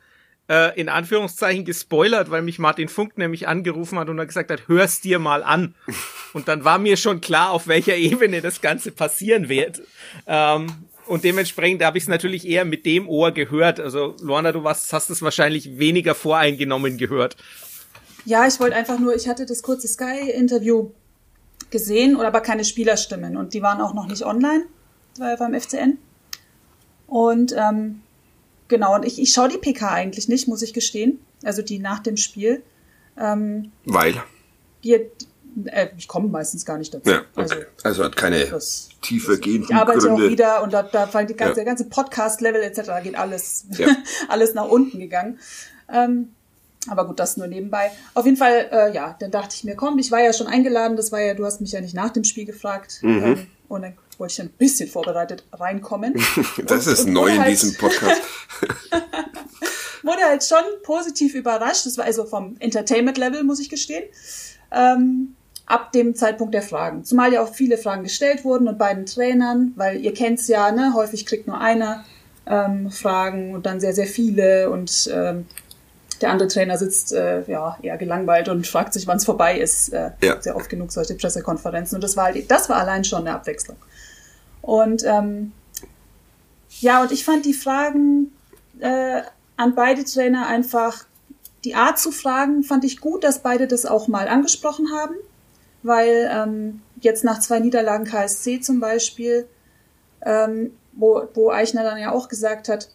äh, in Anführungszeichen gespoilert, weil mich Martin Funk nämlich angerufen hat und er gesagt hat, hör's dir mal an. <laughs> Und dann war mir schon klar, auf welcher Ebene das Ganze passieren wird. Ähm, und dementsprechend habe ich es natürlich eher mit dem Ohr gehört. Also, Luana, du warst, hast es wahrscheinlich weniger voreingenommen gehört. Ja, ich wollte einfach nur, ich hatte das kurze Sky-Interview gesehen, oder aber keine Spielerstimmen und die waren auch noch nicht online beim FCN. Und ähm, genau, und ich, ich schaue die PK eigentlich nicht, muss ich gestehen. Also die nach dem Spiel. Ähm, Weil? Die, äh, ich komme meistens gar nicht dazu. Ja, okay. also, also hat keine das, tiefergehenden Ich arbeite Gründe. auch wieder und da, da fällt die ganze, ja. der ganze Podcast-Level etc. geht alles, ja. <laughs> alles nach unten gegangen. Ähm, aber gut, das nur nebenbei. Auf jeden Fall, äh, ja, dann dachte ich mir, komm, ich war ja schon eingeladen, das war ja, du hast mich ja nicht nach dem Spiel gefragt. Mhm. Ähm, und dann wollte ich ein bisschen vorbereitet reinkommen. <laughs> das und, ist und neu in halt, diesem Podcast. <laughs> wurde halt schon positiv überrascht. Das war also vom Entertainment-Level, muss ich gestehen. Ähm, ab dem Zeitpunkt der Fragen. Zumal ja auch viele Fragen gestellt wurden und beiden Trainern, weil ihr kennt's ja, ne, häufig kriegt nur einer ähm, Fragen und dann sehr, sehr viele und ähm, der andere Trainer sitzt äh, ja eher gelangweilt und fragt sich, wann es vorbei ist. Äh, ja. Sehr oft genug solche Pressekonferenzen. Und das war halt, das war allein schon eine Abwechslung. Und ähm, ja, und ich fand die Fragen äh, an beide Trainer einfach, die Art zu fragen, fand ich gut, dass beide das auch mal angesprochen haben. Weil ähm, jetzt nach zwei Niederlagen KSC zum Beispiel, ähm, wo, wo Eichner dann ja auch gesagt hat,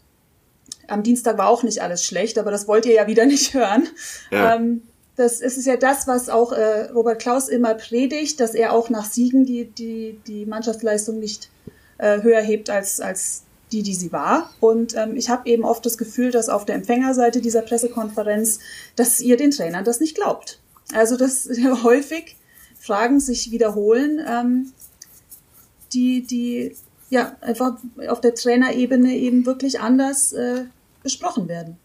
am Dienstag war auch nicht alles schlecht, aber das wollt ihr ja wieder <laughs> nicht hören. Ja. Ähm, das, ist ja das, was auch äh, Robert Klaus immer predigt, dass er auch nach Siegen die, die, die Mannschaftsleistung nicht äh, höher hebt als, als die, die sie war. Und ähm, ich habe eben oft das Gefühl, dass auf der Empfängerseite dieser Pressekonferenz, dass ihr den Trainern das nicht glaubt. Also dass <laughs> häufig Fragen sich wiederholen, ähm, die, die ja einfach auf der Trainerebene eben wirklich anders äh, besprochen werden.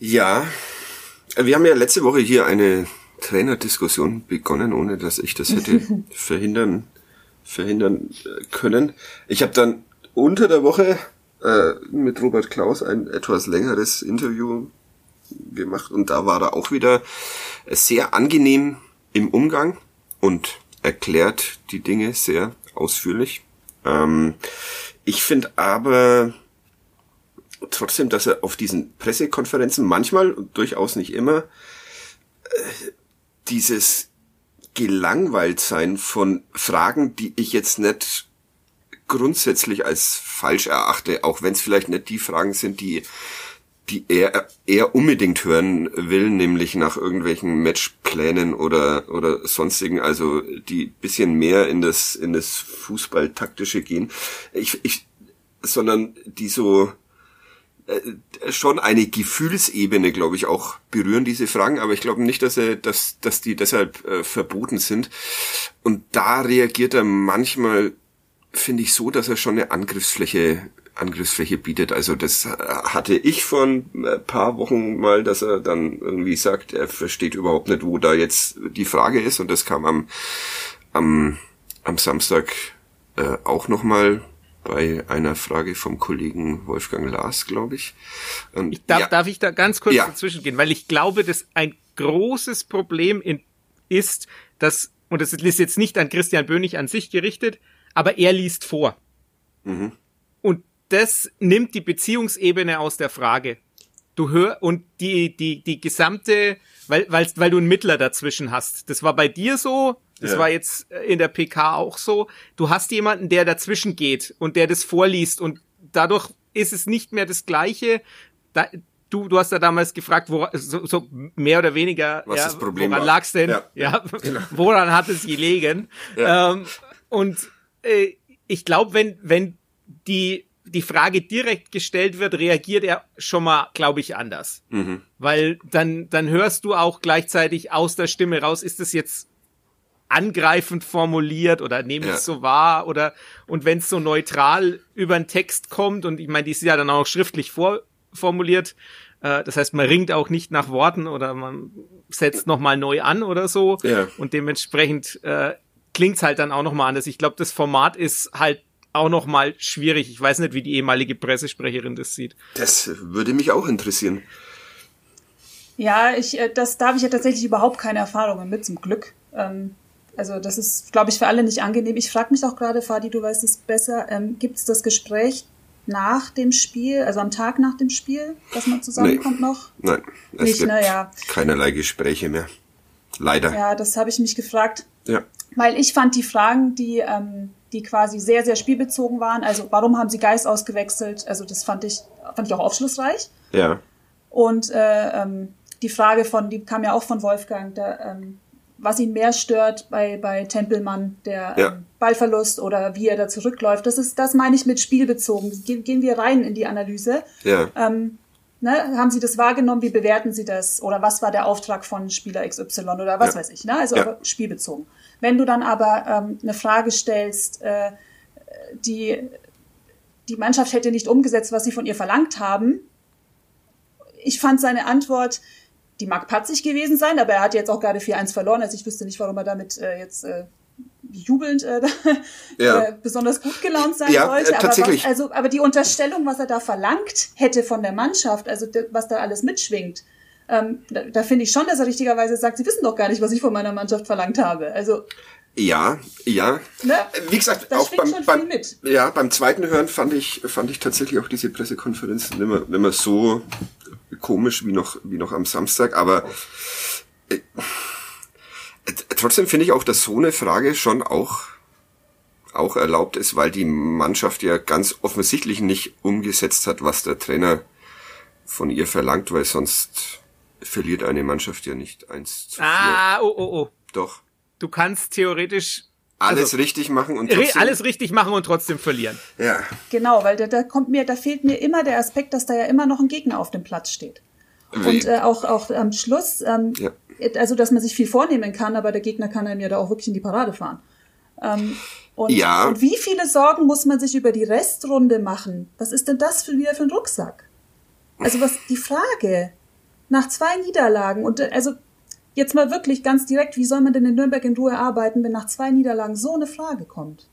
Ja, wir haben ja letzte Woche hier eine Trainerdiskussion begonnen, ohne dass ich das hätte <laughs> verhindern verhindern äh, können. Ich habe dann unter der Woche äh, mit Robert Klaus ein etwas längeres Interview gemacht und da war er auch wieder sehr angenehm im Umgang und erklärt die Dinge sehr ausführlich. Ähm, ich finde aber trotzdem, dass er auf diesen Pressekonferenzen manchmal und durchaus nicht immer äh, dieses gelangweilt sein von Fragen, die ich jetzt nicht grundsätzlich als falsch erachte, auch wenn es vielleicht nicht die Fragen sind, die die er, er unbedingt hören will, nämlich nach irgendwelchen Matchplänen oder, oder sonstigen, also die bisschen mehr in das, in das Fußballtaktische gehen. Ich, ich, sondern die so, schon eine Gefühlsebene, glaube ich, auch berühren diese Fragen, aber ich glaube nicht, dass er, dass, dass die deshalb äh, verboten sind. Und da reagiert er manchmal, finde ich, so, dass er schon eine Angriffsfläche Angriffsfläche bietet. Also das hatte ich vor ein paar Wochen mal, dass er dann irgendwie sagt, er versteht überhaupt nicht, wo da jetzt die Frage ist. Und das kam am, am, am Samstag äh, auch nochmal bei einer Frage vom Kollegen Wolfgang Lars, glaube ich. Und, ich darf, ja. darf ich da ganz kurz ja. dazwischen gehen, weil ich glaube, dass ein großes Problem in, ist, dass, und das ist jetzt nicht an Christian Bönig an sich gerichtet, aber er liest vor. Mhm. Und das nimmt die Beziehungsebene aus der Frage. Du hör und die die die gesamte, weil weil weil du einen Mittler dazwischen hast. Das war bei dir so, das ja. war jetzt äh, in der PK auch so. Du hast jemanden, der dazwischen geht und der das vorliest und dadurch ist es nicht mehr das Gleiche. Da, du, du hast ja damals gefragt, wo, so, so mehr oder weniger, Was ja, das Problem woran war. lag's denn? Ja, ja genau. <laughs> woran hat es gelegen? Ja. Ähm, und äh, ich glaube, wenn, wenn die, die Frage direkt gestellt wird, reagiert er schon mal, glaube ich, anders. Mhm. Weil dann, dann hörst du auch gleichzeitig aus der Stimme raus, ist es jetzt angreifend formuliert oder nehme ich ja. so wahr oder und wenn es so neutral über einen Text kommt und ich meine, die ist ja dann auch schriftlich vorformuliert, äh, das heißt, man ringt auch nicht nach Worten oder man setzt nochmal neu an oder so ja. und dementsprechend äh, klingt's halt dann auch nochmal anders. Ich glaube, das Format ist halt auch nochmal schwierig. Ich weiß nicht, wie die ehemalige Pressesprecherin das sieht. Das würde mich auch interessieren. Ja, ich, äh, das, da habe ich ja tatsächlich überhaupt keine Erfahrungen mit, zum Glück. Ähm, also das ist, glaube ich, für alle nicht angenehm. Ich frage mich auch gerade, Fadi, du weißt es besser, ähm, gibt es das Gespräch nach dem Spiel, also am Tag nach dem Spiel, dass man zusammenkommt Nee. noch? Nein, es Nicht, gibt ne, ja. keinerlei Gespräche mehr. Leider. Ja, das habe ich mich gefragt. Ja. Weil ich fand die Fragen, die, ähm, die quasi sehr, sehr spielbezogen waren, also warum haben sie Geist ausgewechselt, also das fand ich, fand ich auch aufschlussreich. Ja. Und äh, ähm, die Frage von, die kam ja auch von Wolfgang, der, ähm, was ihn mehr stört bei, bei Tempelmann, der Ja. ähm, Ballverlust oder wie er da zurückläuft. Das ist, das meine ich mit spielbezogen. Gehen, gehen wir rein in die Analyse. Ja. Ähm, ne, haben Sie das wahrgenommen? Wie bewerten Sie das? Oder was war der Auftrag von Spieler XY oder was Ja. weiß ich? Ne? Also Ja. spielbezogen. Wenn du dann aber ähm, eine Frage stellst, äh, die die Mannschaft hätte nicht umgesetzt, was sie von ihr verlangt haben. Ich fand seine Antwort, die mag patzig gewesen sein, aber er hat jetzt auch gerade 4-1 verloren. Also ich wüsste nicht, warum er damit äh, jetzt äh, jubelnd äh, <laughs> Ja. äh, besonders gut gelaunt sein Ja, sollte. äh, aber, tatsächlich. was, also, aber die Unterstellung, was er da verlangt hätte von der Mannschaft, also was da alles mitschwingt, ähm, da, da finde ich schon, dass er richtigerweise sagt, sie wissen doch gar nicht, was ich von meiner Mannschaft verlangt habe. Also, Ja, ja. ne? Wie gesagt, Da auch beim, schon beim, viel mit. ja, beim zweiten Hören fand ich, fand ich tatsächlich auch diese Pressekonferenz nicht mehr, nicht mehr so komisch wie noch, wie noch am Samstag, aber äh, äh, trotzdem finde ich auch, dass so eine Frage schon auch, auch erlaubt ist, weil die Mannschaft ja ganz offensichtlich nicht umgesetzt hat, was der Trainer von ihr verlangt, weil sonst verliert eine Mannschaft ja nicht eins zu vier. Ah, oh, oh, oh. Doch. Du kannst theoretisch Alles Also, richtig machen und trotzdem, alles richtig machen und trotzdem verlieren. ja. Genau, weil da, da kommt mir, da fehlt mir immer der Aspekt, dass da ja immer noch ein Gegner auf dem Platz steht. Und äh, auch, auch am Schluss, ähm, Ja. also dass man sich viel vornehmen kann, aber der Gegner kann einem ja da auch wirklich in die Parade fahren. Ähm, und, Ja. und wie viele Sorgen muss man sich über die Restrunde machen? Was ist denn das für wieder für ein Rucksack? Also was die Frage nach zwei Niederlagen und äh, also jetzt mal wirklich ganz direkt, wie soll man denn in Nürnberg in Ruhe arbeiten, wenn nach zwei Niederlagen so eine Frage kommt?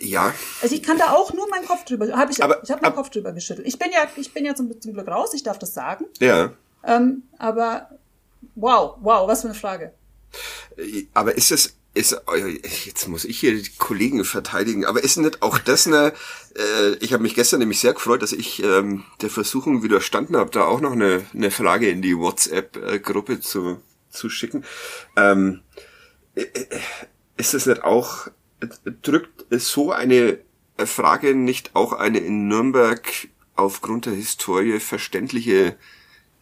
Ja, Also ich kann da auch nur meinen Kopf drüber, hab ich, Aber- ich habe meinen aber- Kopf drüber geschüttelt. Ich bin ja, ich bin ja zum, zum Glück raus, ich darf das sagen. ja. Ähm, aber wow, wow, was für eine Frage. Aber ist es, ist, jetzt muss ich hier die Kollegen verteidigen, aber ist nicht auch das eine, <laughs> äh, ich habe mich gestern nämlich sehr gefreut, dass ich ähm, der Versuchung widerstanden habe, da auch noch eine, eine Frage in die WhatsApp-Gruppe zu, zu schicken. Ähm, äh, äh, ist es nicht auch, drückt so eine Frage nicht auch eine in Nürnberg aufgrund der Historie verständliche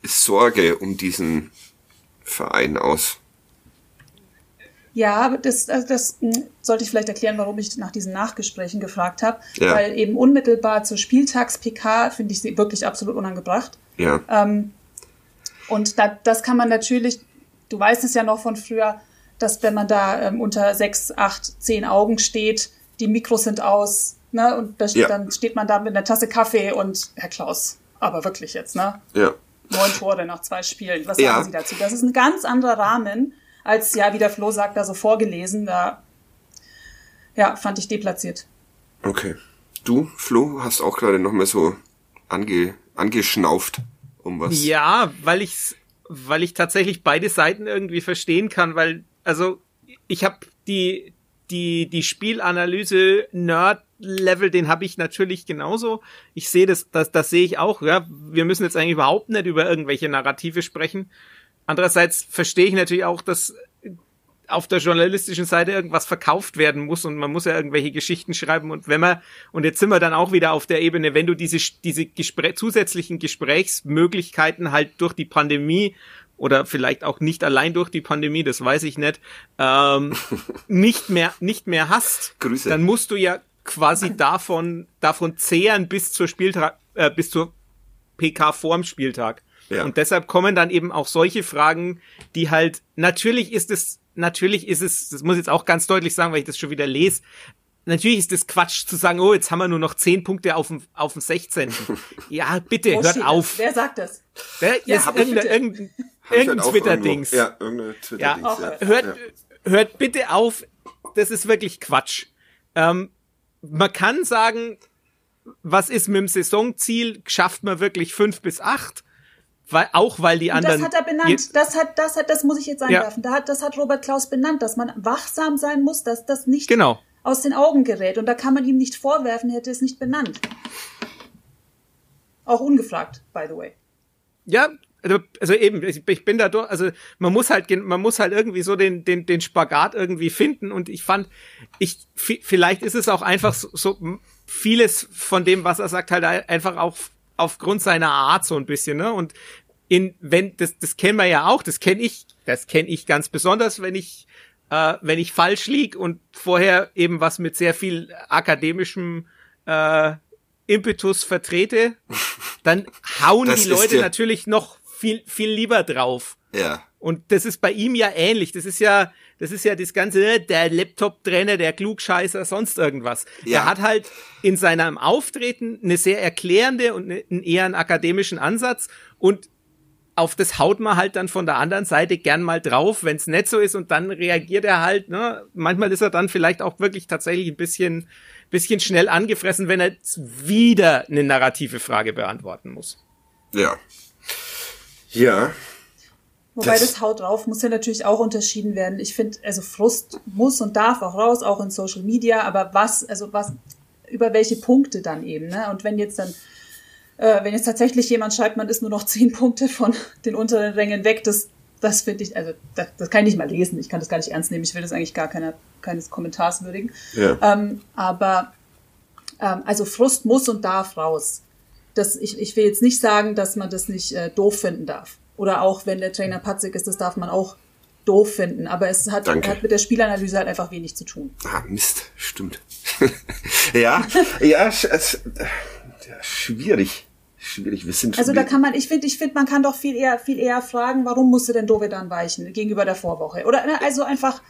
Sorge um diesen Verein aus? Ja, das, also das mh, sollte ich vielleicht erklären, warum ich nach diesen Nachgesprächen gefragt habe. Ja. Weil eben unmittelbar zur Spieltags-PK finde ich sie wirklich absolut unangebracht. Ja. Ähm, und da, das kann man natürlich, du weißt es ja noch von früher, dass wenn man da ähm, unter sechs, acht, zehn Augen steht, die Mikros sind aus, ne, und da, Ja. dann steht man da mit einer Tasse Kaffee und Herr Klaus, aber wirklich jetzt, ne? Ja. Neun Tore nach zwei Spielen. Was Ja. sagen Sie dazu? Das ist ein ganz anderer Rahmen, als ja, wie der Flo sagt, da so vorgelesen. Da ja, fand ich deplatziert. Okay. Du, Flo, hast auch gerade noch mal so ange, angeschnauft um was. Ja, weil ich weil ich tatsächlich beide Seiten irgendwie verstehen kann, weil also ich habe die die die Spielanalyse Nerd Level, den habe ich natürlich genauso. Ich sehe das das das sehe ich auch, ja. Wir müssen jetzt eigentlich überhaupt nicht über irgendwelche Narrative sprechen. Andererseits verstehe ich natürlich auch, dass auf der journalistischen Seite irgendwas verkauft werden muss und man muss ja irgendwelche Geschichten schreiben und wenn man und jetzt sind wir dann auch wieder auf der Ebene, wenn du diese diese Gespräch, zusätzlichen Gesprächsmöglichkeiten halt durch die Pandemie oder vielleicht auch nicht allein durch die Pandemie, das weiß ich nicht, ähm, <laughs> nicht mehr nicht mehr hast, Grüße. dann musst du ja quasi davon davon zehren bis zur Spieltag äh, bis zur PK vorm Spieltag. Ja. Und deshalb kommen dann eben auch solche Fragen, die halt, natürlich ist es, natürlich ist es, das muss ich jetzt auch ganz deutlich sagen, weil ich das schon wieder lese, natürlich ist es Quatsch zu sagen, oh, jetzt haben wir nur noch 10 Punkte auf dem, auf dem 16. <laughs> Ja, bitte, Wo hört auf. Wer sagt das? Ja, jetzt hab ich irgendein, irgendein, halt irgendein Twitter-Dings. Ja, irgendein Twitter-Dings. Ja. Ja. Hört, Ja. hört bitte auf, das ist wirklich Quatsch. Ähm, man kann sagen, was ist mit dem Saisonziel? Schafft man wirklich fünf bis acht? Weil, auch weil die Und anderen. das hat er benannt. Jetzt- Das hat, das hat, das muss ich jetzt Ja. einwerfen. Da hat, das hat Robert Klaus benannt, dass man wachsam sein muss, dass das nicht Genau. aus den Augen gerät. Und da kann man ihm nicht vorwerfen, er hätte es nicht benannt. Auch ungefragt, by the way. Ja, also, also eben, ich, ich bin da durch, also man muss halt, man muss halt irgendwie so den, den, den Spagat irgendwie finden und ich fand, ich, vielleicht ist es auch einfach so, so vieles von dem, was er sagt, halt einfach auch aufgrund seiner Art so ein bisschen, ne? Und in, wenn, das, das kennen wir ja auch, das kenne ich, das kenne ich ganz besonders, wenn ich, äh, wenn ich falsch lieg und vorher eben was mit sehr viel akademischem äh, Impetus vertrete, <laughs> dann hauen das die Leute natürlich noch viel, viel lieber drauf. Ja. Und das ist bei ihm ja ähnlich. Das ist ja, das ist ja das ganze, äh, der Laptop-Trainer, der Klugscheißer, sonst irgendwas. Ja. Er hat halt in seinem Auftreten eine sehr erklärende und einen eher einen akademischen Ansatz und auf das haut man halt dann von der anderen Seite gern mal drauf, wenn es nicht so ist und dann reagiert er halt, ne? Manchmal ist er dann vielleicht auch wirklich tatsächlich ein bisschen, bisschen schnell angefressen, wenn er wieder eine narrative Frage beantworten muss. Ja. Ja. Wobei das, das Haut drauf muss ja natürlich auch unterschieden werden. Ich finde, also Frust muss und darf auch raus, auch in Social Media, aber was, also was, über welche Punkte dann eben, ne? Und wenn jetzt dann äh, wenn jetzt tatsächlich jemand schreibt, man ist nur noch <laughs> zehn Punkte von den unteren Rängen weg, das, das finde ich, also das, das kann ich nicht mal lesen, ich kann das gar nicht ernst nehmen, ich will das eigentlich gar keiner, keines Kommentars würdigen. Ja. Ähm, aber ähm, also Frust muss und darf raus. Das, ich, ich will jetzt nicht sagen, dass man das nicht äh, doof finden darf. Oder auch wenn der Trainer patzig ist, das darf man auch doof finden. Aber es hat, hat mit der Spielanalyse halt einfach wenig zu tun. Ah, Mist, stimmt. <laughs> ja, ja, es, ja, schwierig. Schwierig, wir sind Also da kann man, ich finde, ich finde, man kann doch viel eher, viel eher fragen, warum musste denn Dovedan weichen gegenüber der Vorwoche? Oder ne, also einfach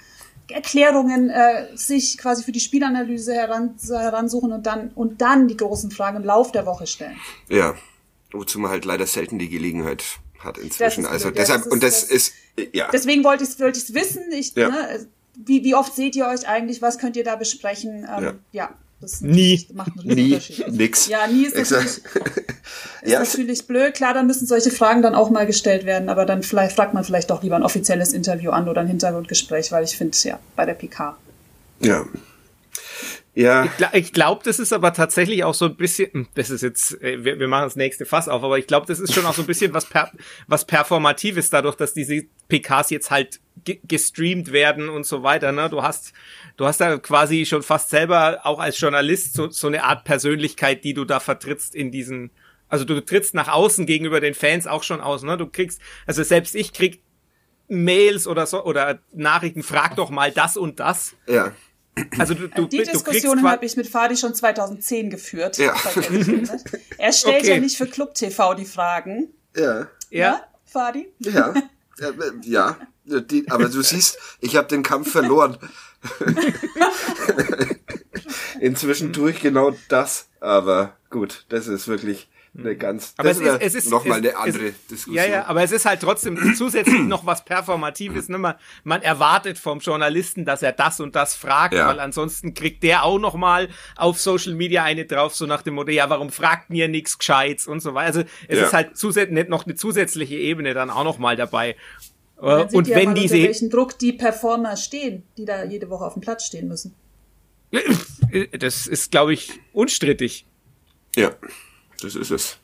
Erklärungen äh, sich quasi für die Spielanalyse heran, heransuchen und dann und dann die großen Fragen im Lauf der Woche stellen. Ja, wozu man halt leider selten die Gelegenheit hat inzwischen. Also deshalb das ist, und das, das ist ja. Deswegen wollte ich es wollte ich's wissen. Ich, ja. ne, wie, wie oft seht ihr euch eigentlich? Was könnt ihr da besprechen? Ähm, ja. ja. Das nie. macht einen nie. Nix. Ja, nie ist natürlich, <laughs> ist ja. natürlich blöd. Klar, dann müssen solche Fragen dann auch mal gestellt werden, aber dann vielleicht fragt man vielleicht doch lieber ein offizielles Interview an oder ein Hintergrundgespräch, weil ich finde, ja, bei der PK. Ja. Ja. Ich, ich glaube, das ist aber tatsächlich auch so ein bisschen, hm, das ist jetzt, äh, wir, wir machen das nächste Fass auf, aber ich glaube, das ist schon auch so ein bisschen was, per, <laughs> was Performatives dadurch, dass diese PKs jetzt halt gestreamt werden und so weiter. Ne? Du hast, du hast da quasi schon fast selber auch als Journalist so, so eine Art Persönlichkeit, die du da vertrittst in diesen, also du trittst nach außen gegenüber den Fans auch schon aus. Ne? Du kriegst, also selbst ich krieg Mails oder so oder Nachrichten, frag doch mal das und das. Ja. Also du, du, die du Diskussionen habe ich mit Fadi schon 2010 geführt. Ja. Er <laughs> stellt okay. ja nicht für Club TV die Fragen. Ja. Ja. Fadi? Ja. Ja. Die, aber du siehst, ich habe den Kampf verloren. <laughs> Inzwischen tue ich genau das, aber gut, das ist wirklich eine hm. ganz, aber es ist, es ist nochmal eine andere es, Diskussion. Ja, ja, aber es ist halt trotzdem <clears throat> zusätzlich noch was Performatives. Ne? Man, man erwartet vom Journalisten, dass er das und das fragt, ja. weil ansonsten kriegt der auch nochmal auf Social Media eine drauf, so nach dem Motto, ja, warum fragt mir nichts Gescheites und so weiter. Also es ja. ist halt zusätzlich noch eine zusätzliche Ebene dann auch nochmal dabei. Und, und wenn mal, diese unter welchen Druck die Performer stehen, die da jede Woche auf dem Platz stehen müssen. Das ist, glaube ich, unstrittig. Ja das ist es.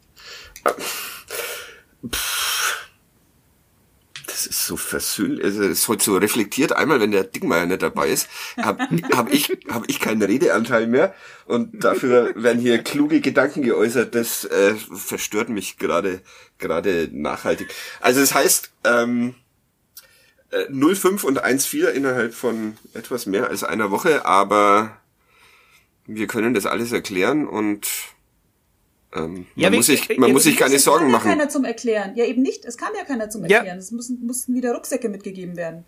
Das ist so versöhnlich, es ist heute so reflektiert. Einmal, wenn der Dickmeier nicht dabei ist, habe hab ich, hab ich keinen Redeanteil mehr und dafür werden hier kluge Gedanken geäußert. Das äh, verstört mich gerade gerade nachhaltig. Also es das heißt, ähm, 0,5 äh, und 1,4 innerhalb von etwas mehr als einer Woche, aber wir können das alles erklären und ähm, ja, man muss sich, man muss sich keine Sorgen machen. Es kam ja keiner zum Erklären. Ja, eben nicht. Es kam ja keiner zum Erklären. Ja. Es mussten, mussten wieder Rucksäcke mitgegeben werden.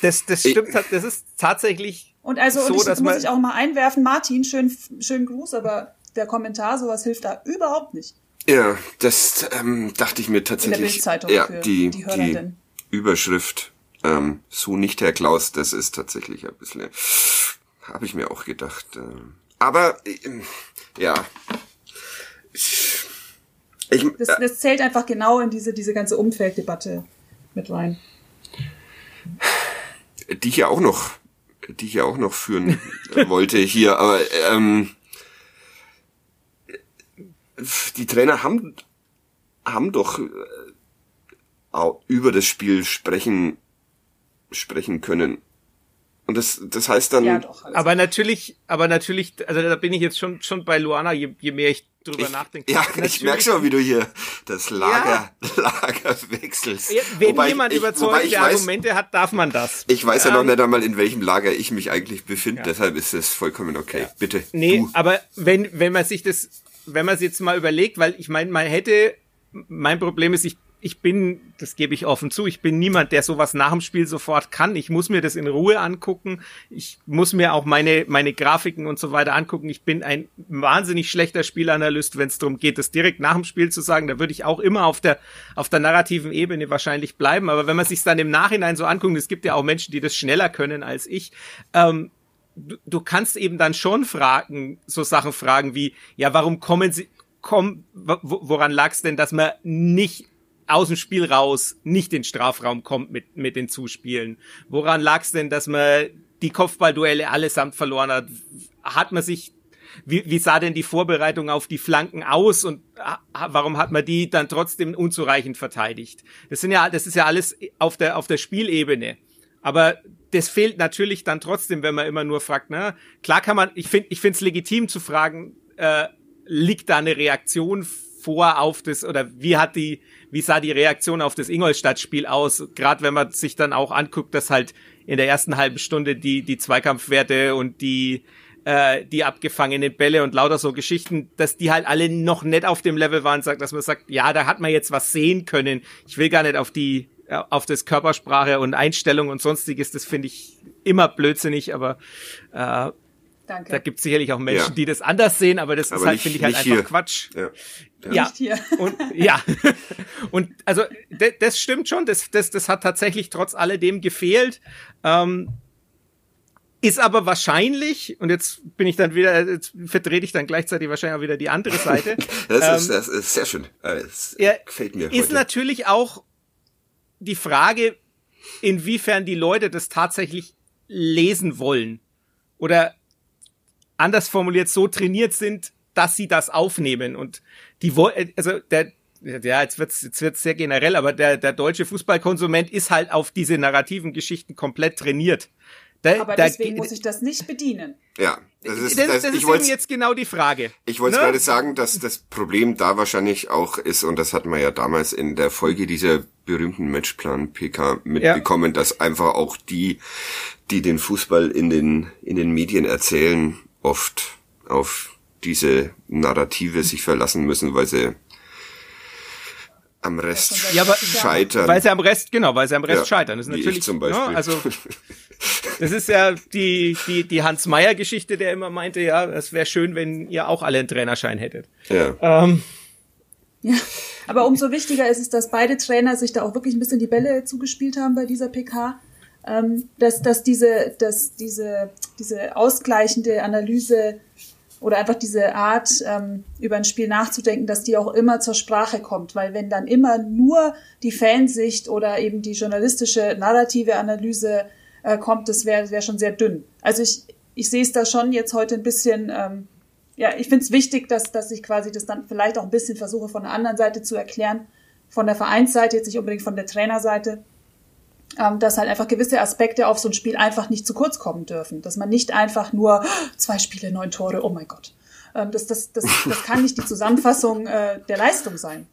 Das, das stimmt, ich, das ist tatsächlich und also, so, und ich, dass muss ich auch mal einwerfen, Martin, schön, schön Gruß, aber der Kommentar, sowas hilft da überhaupt nicht. Ja, das ähm, dachte ich mir tatsächlich. In der ja, die, die, die Überschrift, ähm, so nicht Herr Klaus, das ist tatsächlich ein bisschen, habe ich mir auch gedacht. Ähm, aber ähm, ja. Ich, das, äh, das zählt einfach genau in diese, diese ganze Umfelddebatte mit rein. Die ich ja auch noch die ich ja auch noch führen <laughs> wollte hier, aber ähm, die Trainer haben haben doch äh, über das Spiel sprechen sprechen können. Und das, das heißt dann. Ja, doch, aber natürlich, aber natürlich, also da bin ich jetzt schon, schon bei Luana, je, je mehr ich drüber ich, nachdenke. Ja, natürlich. ich merke schon, wie du hier das Lager, ja. <laughs> Lager wechselst. Ja, wenn wobei jemand ich, überzeugende Argumente weiß, hat, darf man das. Ich weiß ja noch ähm, nicht einmal, in welchem Lager ich mich eigentlich befinde, ja. deshalb ist es vollkommen okay. Bitte. Nee, du. aber wenn, wenn man sich das, wenn man es jetzt mal überlegt, weil ich meine, man hätte, mein Problem ist, ich ich bin, das gebe ich offen zu, ich bin niemand, der sowas nach dem Spiel sofort kann. Ich muss mir das in Ruhe angucken. Ich muss mir auch meine, meine Grafiken und so weiter angucken. Ich bin ein wahnsinnig schlechter Spielanalyst, wenn es darum geht, das direkt nach dem Spiel zu sagen. Da würde ich auch immer auf der, auf der narrativen Ebene wahrscheinlich bleiben. Aber wenn man sich dann im Nachhinein so anguckt, es gibt ja auch Menschen, die das schneller können als ich, ähm, du, du kannst eben dann schon fragen, so Sachen fragen wie, ja, warum kommen sie, komm, woran lag es denn, dass man nicht aus dem Spiel raus nicht in Strafraum kommt mit, mit den Zuspielen? Woran lag es denn, dass man die Kopfballduelle allesamt verloren hat? Hat man sich, wie, wie sah denn die Vorbereitung auf die Flanken aus und warum hat man die dann trotzdem unzureichend verteidigt? Das sind ja, das ist ja alles auf der, auf der Spielebene. Aber das fehlt natürlich dann trotzdem, wenn man immer nur fragt, ne? Klar kann man, ich finde, ich finde es legitim zu fragen, äh, liegt da eine Reaktion vor auf das oder wie hat die, wie sah die Reaktion auf das Ingolstadt-Spiel aus? Gerade wenn man sich dann auch anguckt, dass halt in der ersten halben Stunde die, die Zweikampfwerte und die, äh, die abgefangenen Bälle und lauter so Geschichten, dass die halt alle noch nicht auf dem Level waren, sagt, dass man sagt, ja, da hat man jetzt was sehen können. Ich will gar nicht auf die, äh, auf das Körpersprache und Einstellung und sonstiges, das finde ich immer blödsinnig, aber äh, Danke. Da gibt es sicherlich auch Menschen, ja. die das anders sehen, aber das aber ist halt, finde ich, halt einfach hier. Quatsch. Ja. Ja, ja. und ja. <laughs> Und also das stimmt schon, das, das, das hat tatsächlich trotz alledem gefehlt. Ähm, ist aber wahrscheinlich, und jetzt bin ich dann wieder, jetzt vertrete ich dann gleichzeitig wahrscheinlich auch wieder die andere Seite. <laughs> das, ähm, ist, das ist sehr schön. Das ja, gefällt mir. Ist heute. natürlich auch die Frage, inwiefern die Leute das tatsächlich lesen wollen. Oder anders formuliert so trainiert sind, dass sie das aufnehmen und die wollen, also der, ja, jetzt wird's, jetzt wird's sehr generell, aber der, der deutsche Fußballkonsument ist halt auf diese narrativen Geschichten komplett trainiert. Da, aber da, deswegen muss ich das nicht bedienen. Ja, das ist, das, das, das ist eben jetzt genau die Frage. Ich wollte ne? gerade sagen, dass das Problem da wahrscheinlich auch ist, und das hatten wir ja damals in der Folge dieser berühmten Matchplan PK mitbekommen, ja. dass einfach auch die, die den Fußball in den, in den Medien erzählen, oft auf diese Narrative sich verlassen müssen, weil sie am Rest ja, aber, scheitern. Weil sie am Rest, genau, weil sie am Rest ja, scheitern. Das ist natürlich, zum ne, Beispiel. Ja, also, <laughs> das ist ja die, die, die Hans-Meyer-Geschichte, der immer meinte, ja, es wäre schön, wenn ihr auch alle einen Trainerschein hättet. Ja. Ähm, ja. <laughs> Aber umso wichtiger ist es, dass beide Trainer sich da auch wirklich ein bisschen die Bälle zugespielt haben bei dieser PK ähm, dass, dass diese, dass diese, diese ausgleichende Analyse oder einfach diese Art, ähm, über ein Spiel nachzudenken, dass die auch immer zur Sprache kommt. Weil wenn dann immer nur die Fansicht oder eben die journalistische narrative Analyse äh, kommt, das wäre wär schon sehr dünn. Also ich, ich sehe es da schon jetzt heute ein bisschen, ähm, ja, ich finde es wichtig, dass, dass ich quasi das dann vielleicht auch ein bisschen versuche von der anderen Seite zu erklären, von der Vereinsseite, jetzt nicht unbedingt von der Trainerseite dass halt einfach gewisse Aspekte auf so ein Spiel einfach nicht zu kurz kommen dürfen. Dass man nicht einfach nur zwei Spiele, neun Tore, oh mein Gott. Ähm, das, das, das, das kann nicht die Zusammenfassung äh, der Leistung sein.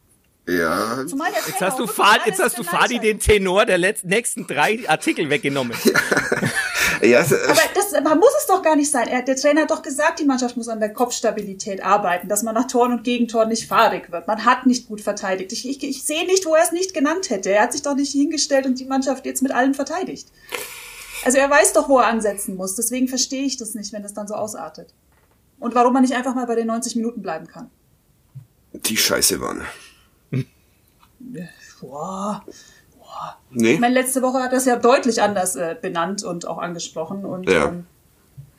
Ja. Jetzt hast du, Fadi, jetzt hast du Fadi den Tenor der letzten, nächsten drei Artikel weggenommen. Ja. Ja, aber das man muss es doch gar nicht sein. Er, der Trainer hat doch gesagt, die Mannschaft muss an der Kopfstabilität arbeiten, dass man nach Toren und Gegentoren nicht fahrig wird. Man hat nicht gut verteidigt. Ich, ich, ich sehe nicht, wo er es nicht genannt hätte. Er hat sich doch nicht hingestellt und die Mannschaft jetzt mit allem verteidigt. Also er weiß doch, wo er ansetzen muss. Deswegen verstehe ich das nicht, wenn das dann so ausartet. Und warum man nicht einfach mal bei den 90 Minuten bleiben kann. Die Scheiße waren. Boah. Boah. Nee. Ich meine, letzte Woche hat es ja deutlich anders äh, benannt und auch angesprochen und ja. ähm,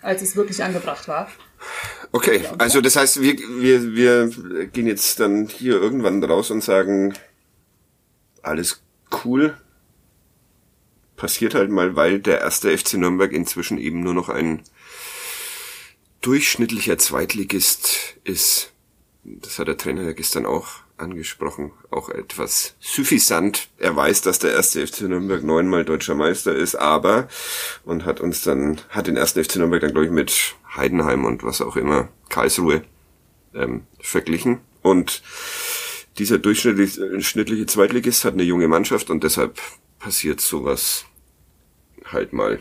als es wirklich angebracht war. Okay, also das heißt, wir, wir, wir gehen jetzt dann hier irgendwann raus und sagen, alles cool, passiert halt mal, weil der erste FC Nürnberg inzwischen eben nur noch ein durchschnittlicher Zweitligist ist. Das hat der Trainer ja gestern auch angesprochen, auch etwas suffisant. Er weiß, dass der erste FC Nürnberg neunmal deutscher Meister ist, aber und hat uns dann, hat den ersten FC Nürnberg dann glaube ich mit Heidenheim und was auch immer, Karlsruhe ähm, verglichen. Und dieser durchschnittliche Zweitligist hat eine junge Mannschaft und deshalb passiert sowas halt mal.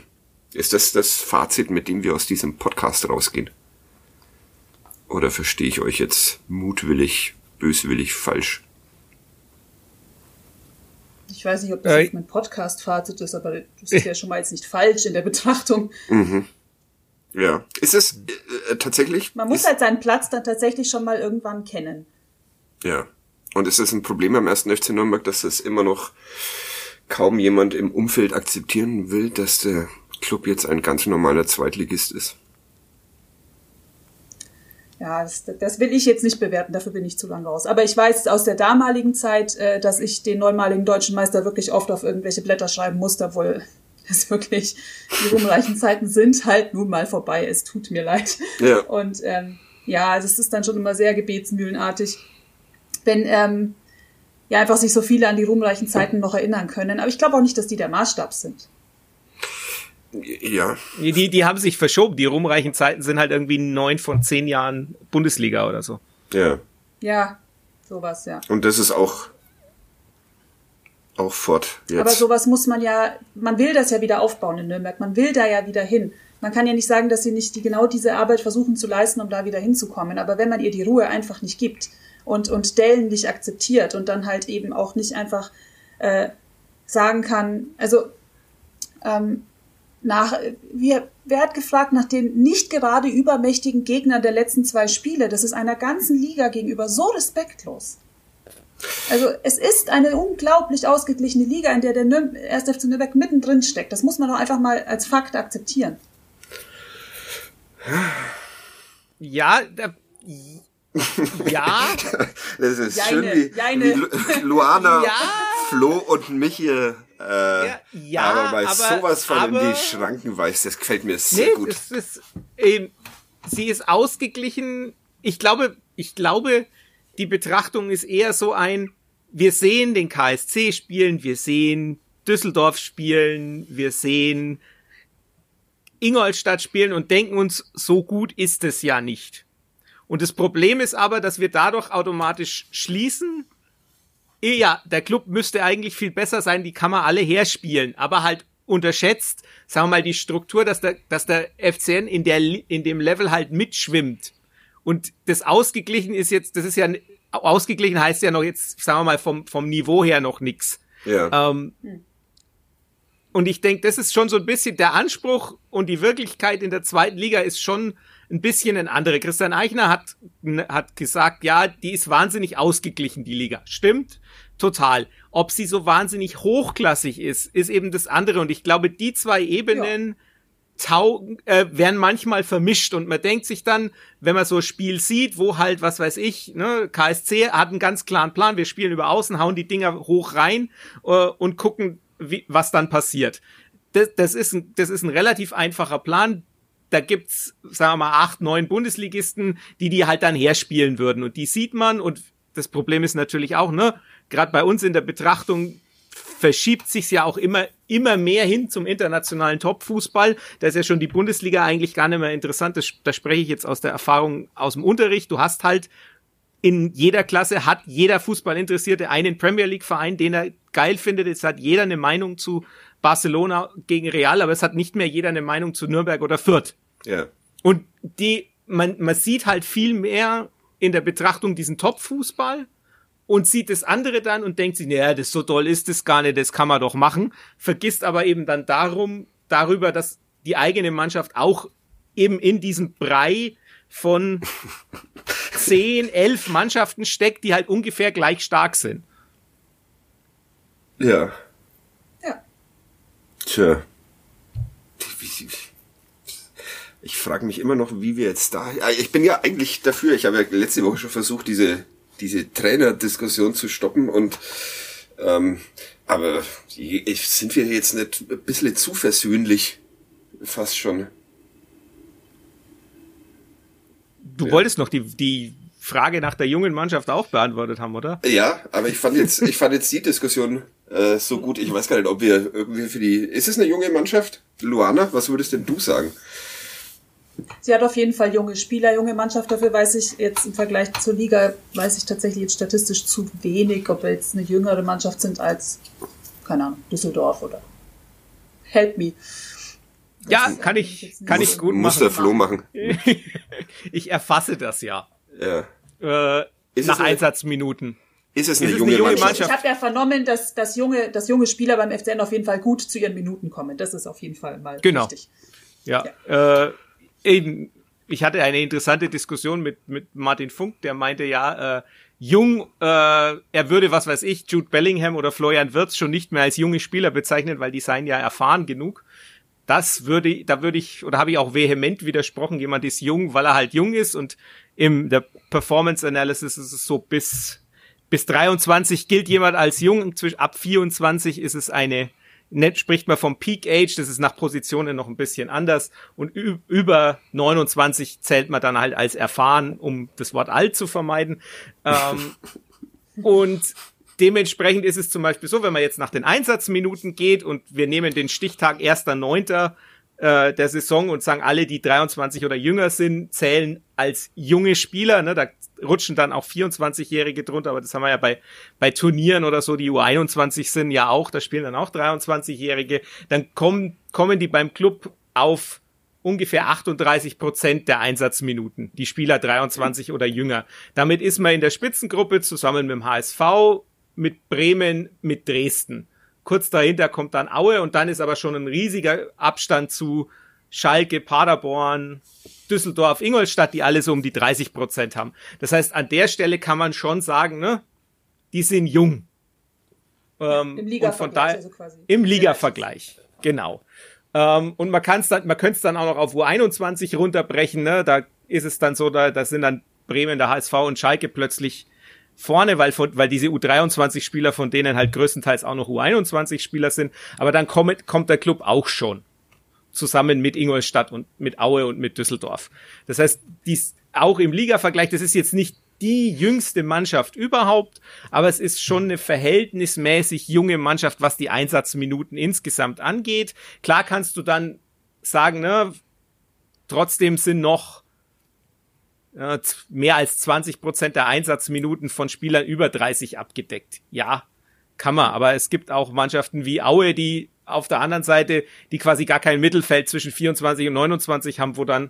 Ist das das Fazit, mit dem wir aus diesem Podcast rausgehen? Oder verstehe ich euch jetzt mutwillig, böswillig falsch? Ich weiß nicht, ob das äh, jetzt mein Podcast-Fazit ist, aber das ist ja schon mal jetzt nicht falsch in der Betrachtung. Mhm. Ja. Ist es äh, tatsächlich? Man muss halt seinen Platz dann tatsächlich schon mal irgendwann kennen. Ja. Und ist es ein Problem am ersten FC Nürnberg, dass das immer noch kaum jemand im Umfeld akzeptieren will, dass der Club jetzt ein ganz normaler Zweitligist ist? Ja, das, das will ich jetzt nicht bewerten, dafür bin ich zu lange raus. Aber ich weiß aus der damaligen Zeit, äh, dass ich den neunmaligen deutschen Meister wirklich oft auf irgendwelche Blätter schreiben musste, obwohl <laughs> es wirklich die ruhmreichen Zeiten sind halt nun mal vorbei. Es tut mir leid. Ja. Und ähm, ja, also es ist dann schon immer sehr gebetsmühlenartig, wenn ähm, ja einfach sich so viele an die ruhmreichen Zeiten noch erinnern können. Aber ich glaube auch nicht, dass die der Maßstab sind. Ja. Die, die haben sich verschoben. Die ruhmreichen Zeiten sind halt irgendwie neun von zehn Jahren Bundesliga oder so. Ja. Ja, sowas, ja. Und das ist auch auch fort jetzt. Aber sowas muss man ja, man will das ja wieder aufbauen in Nürnberg. Man will da ja wieder hin. Man kann ja nicht sagen, dass sie nicht die, genau diese Arbeit versuchen zu leisten, um da wieder hinzukommen. Aber wenn man ihr die Ruhe einfach nicht gibt und, und Dellen nicht akzeptiert und dann halt eben auch nicht einfach äh, sagen kann, also ähm, nach, wir, wer hat gefragt nach den nicht gerade übermächtigen Gegnern der letzten zwei Spiele? Das ist einer ganzen Liga gegenüber so respektlos. Also es ist eine unglaublich ausgeglichene Liga, in der der Nürn 1. FC Nürnberg mittendrin steckt. Das muss man doch einfach mal als Fakt akzeptieren. Ja, da, ja. <laughs> Das ist Jeine, schön wie, Jeine. wie Luana, <laughs> ja. Flo und Michi äh, ja, ja, aber bei aber, sowas von aber, in die Schranken weist, das gefällt mir sehr nee, gut. Es ist, ähm, sie ist ausgeglichen. Ich glaube, ich glaube, die Betrachtung ist eher so ein, wir sehen den KSC spielen, wir sehen Düsseldorf spielen, wir sehen Ingolstadt spielen und denken uns, so gut ist es ja nicht. Und das Problem ist aber, dass wir dadurch automatisch schließen, ja, der Club müsste eigentlich viel besser sein, die kann man alle herspielen, aber halt unterschätzt, sagen wir mal, die Struktur, dass der, dass der FCN in der, in dem Level halt mitschwimmt. Und das ausgeglichen ist jetzt, das ist ja, ausgeglichen heißt ja noch jetzt, sagen wir mal, vom, vom Niveau her noch nix. Ja. Ähm, und ich denke, das ist schon so ein bisschen der Anspruch und die Wirklichkeit in der zweiten Liga ist schon ein bisschen ein andere. Christian Eichner hat, hat gesagt, ja, die ist wahnsinnig ausgeglichen, die Liga. Stimmt, total. Ob sie so wahnsinnig hochklassig ist, ist eben das andere. Und ich glaube, die zwei Ebenen ja. taugen, äh, werden manchmal vermischt. Und man denkt sich dann, wenn man so ein Spiel sieht, wo halt, was weiß ich, ne, KSC hat einen ganz klaren Plan, wir spielen über außen, hauen die Dinger hoch rein äh, und gucken, wie, was dann passiert. Das, das, ist ein, das ist ein relativ einfacher Plan da gibt's, sagen wir mal, acht, neun Bundesligisten, die die halt dann herspielen würden. Und die sieht man. Und das Problem ist natürlich auch, ne, gerade bei uns in der Betrachtung verschiebt sich's ja auch immer, immer mehr hin zum internationalen Topfußball. Da ist ja schon die Bundesliga eigentlich gar nicht mehr interessant. Das, da spreche ich jetzt aus der Erfahrung aus dem Unterricht. Du hast halt in jeder Klasse hat jeder Fußballinteressierte einen Premier League Verein, den er geil findet. Es hat jeder eine Meinung zu Barcelona gegen Real, aber es hat nicht mehr jeder eine Meinung zu Nürnberg oder Fürth. Ja. Und die, man, man sieht halt viel mehr in der Betrachtung diesen Top-Fußball und sieht das andere dann und denkt sich, naja, das so toll ist das gar nicht, das kann man doch machen, vergisst aber eben dann darum, darüber, dass die eigene Mannschaft auch eben in diesem Brei von <laughs> zehn, elf Mannschaften steckt, die halt ungefähr gleich stark sind. Ja. Tja. Ich frage mich immer noch, wie wir jetzt da. Ich bin ja eigentlich dafür. Ich habe ja letzte Woche schon versucht, diese diese Trainerdiskussion zu stoppen und Ähm, aber sind wir jetzt nicht ein bisschen zu versöhnlich? Fast schon. Du ja. wolltest noch die, die Frage nach der jungen Mannschaft auch beantwortet haben, oder? Ja, aber ich fand jetzt, ich fand jetzt die Diskussion äh, so gut. Ich weiß gar nicht, ob wir irgendwie für die. Ist es eine junge Mannschaft? Luana, was würdest denn du sagen? Sie hat auf jeden Fall junge Spieler, junge Mannschaft. Dafür weiß ich jetzt im Vergleich zur Liga, weiß ich tatsächlich jetzt statistisch zu wenig, ob wir jetzt eine jüngere Mannschaft sind als, keine Ahnung, Düsseldorf oder Help Me. Ja, kann ich, kann ich gut machen. Muss der Flo machen. <laughs> ich erfasse das ja. Ja. Äh, nach Einsatzminuten. Ist es eine, ist junge, eine junge, Mannschaft? Ich habe ja vernommen, dass, dass, junge, dass junge Spieler beim FCN auf jeden Fall gut zu ihren Minuten kommen. Das ist auf jeden Fall mal genau. wichtig. Ja. ja. Äh, eben, ich hatte eine interessante Diskussion mit, mit Martin Funk, der meinte ja, äh, jung, äh, er würde, was weiß ich, Jude Bellingham oder Florian Wirtz schon nicht mehr als junge Spieler bezeichnen, weil die seien ja erfahren genug. Das würde, da würde ich, oder habe ich auch vehement widersprochen, jemand ist jung, weil er halt jung ist und im der Performance Analysis ist es so bis, bis 23 gilt jemand als jung, ab 24 ist es eine Net spricht man vom Peak Age, das ist nach Positionen noch ein bisschen anders. Und über 29 zählt man dann halt als erfahren, um das Wort alt zu vermeiden. ähm, <laughs> und dementsprechend ist es zum Beispiel so, wenn man jetzt nach den Einsatzminuten geht und wir nehmen den Stichtag 1.9., äh, der Saison und sagen, alle, die 23 oder jünger sind, zählen als junge Spieler. Ne? Da rutschen dann auch 24-Jährige drunter, aber das haben wir ja bei, bei Turnieren oder so, die U21 sind ja auch, da spielen dann auch 23-Jährige. Dann kommen, kommen die beim Club auf ungefähr 38 Prozent der Einsatzminuten, die Spieler 23 oder jünger. Damit ist man in der Spitzengruppe zusammen mit dem HSV, mit Bremen, mit Dresden. Kurz dahinter kommt dann Aue und dann ist aber schon ein riesiger Abstand zu Schalke, Paderborn, Düsseldorf, Ingolstadt, die alle so um die 30 Prozent haben. Das heißt, an der Stelle kann man schon sagen, ne, die sind jung. Ähm, Im Liga-Vergleich. Also Im Liga-Vergleich, genau. Ähm, und man kann es dann, man könnte es dann auch noch auf U21 runterbrechen, ne? Da ist es dann so, da, da sind dann Bremen, der HSV und Schalke plötzlich vorne, weil, weil diese U23-Spieler von denen halt größtenteils auch noch U21-Spieler sind. Aber dann kommt, kommt der Club auch schon zusammen mit Ingolstadt und mit Aue und mit Düsseldorf. Das heißt, dies auch im Liga-Vergleich, das ist jetzt nicht die jüngste Mannschaft überhaupt, aber es ist schon eine verhältnismäßig junge Mannschaft, was die Einsatzminuten insgesamt angeht. Klar kannst du dann sagen, ne, trotzdem sind noch mehr als 20 Prozent der Einsatzminuten von Spielern über 30 abgedeckt. Ja, kann man, aber es gibt auch Mannschaften wie Aue, die auf der anderen Seite, die quasi gar kein Mittelfeld zwischen 24 und 29 haben, wo dann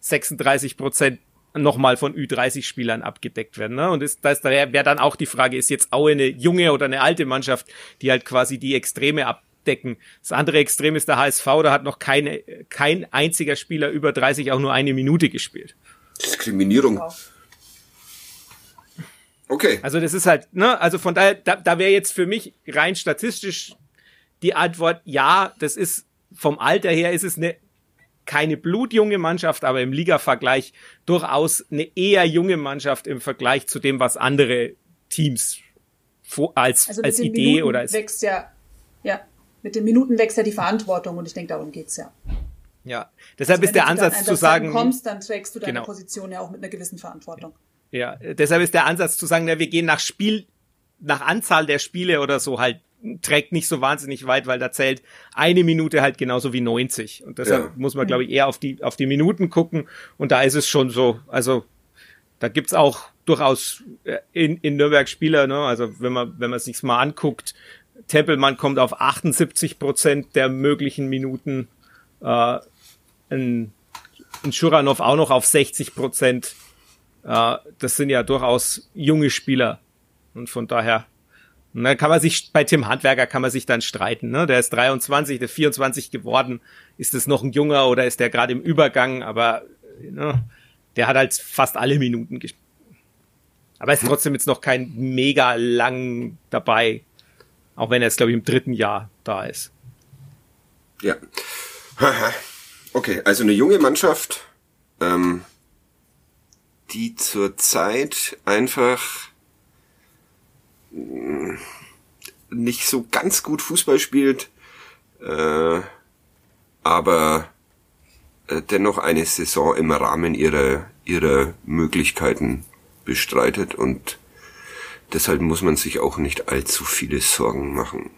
36 Prozent nochmal von Ü30-Spielern abgedeckt werden. Ne? Und ist, da wäre dann auch die Frage, ist jetzt Aue eine junge oder eine alte Mannschaft, die halt quasi die Extreme abdecken. Das andere Extrem ist der HSV, da hat noch keine, kein einziger Spieler über 30 auch nur eine Minute gespielt. Diskriminierung. Okay. Also das ist halt, ne, also von daher, da, da wäre jetzt für mich rein statistisch die Antwort, ja, das ist vom Alter her ist es eine keine blutjunge Mannschaft, aber im Liga-Vergleich durchaus eine eher junge Mannschaft im Vergleich zu dem, was andere Teams als, also als Idee Minuten oder als. Wächst ja, ja, mit den Minuten wächst ja die Verantwortung und ich denke, darum geht's ja. Ja, deshalb also ist der Ansatz zu sagen. Wenn du kommst, dann trägst du deine genau. Position ja auch mit einer gewissen Verantwortung. Ja, deshalb ist der Ansatz zu sagen, ja, wir gehen nach Spiel, nach Anzahl der Spiele oder so halt trägt nicht so wahnsinnig weit, weil da zählt eine Minute halt genauso wie 90. Und deshalb ja. muss man, glaube ich, eher auf die, auf die Minuten gucken. Und da ist es schon so, also da gibt's auch durchaus äh, in, in Nürnberg Spieler, ne? Also wenn man, wenn man sich's mal anguckt, Tempelmann kommt auf 78 Prozent der möglichen Minuten. Äh, ein, ein Schuranov auch noch auf 60 Prozent. Äh, das sind ja durchaus junge Spieler. Und von daher, na, kann man sich, bei Tim Handwerker kann man sich dann streiten, ne? Der ist 23, der ist 24 geworden. Ist es noch ein Junger oder ist der gerade im Übergang? Aber, ne, der hat halt fast alle Minuten gespielt. Aber ist trotzdem jetzt noch kein mega lang dabei. Auch wenn er jetzt, glaube ich, im dritten Jahr da ist. Ja. <laughs> Okay, also eine junge Mannschaft, ähm, die zurzeit einfach nicht so ganz gut Fußball spielt, äh, aber äh, dennoch eine Saison im Rahmen ihrer, ihrer Möglichkeiten bestreitet und deshalb muss man sich auch nicht allzu viele Sorgen machen.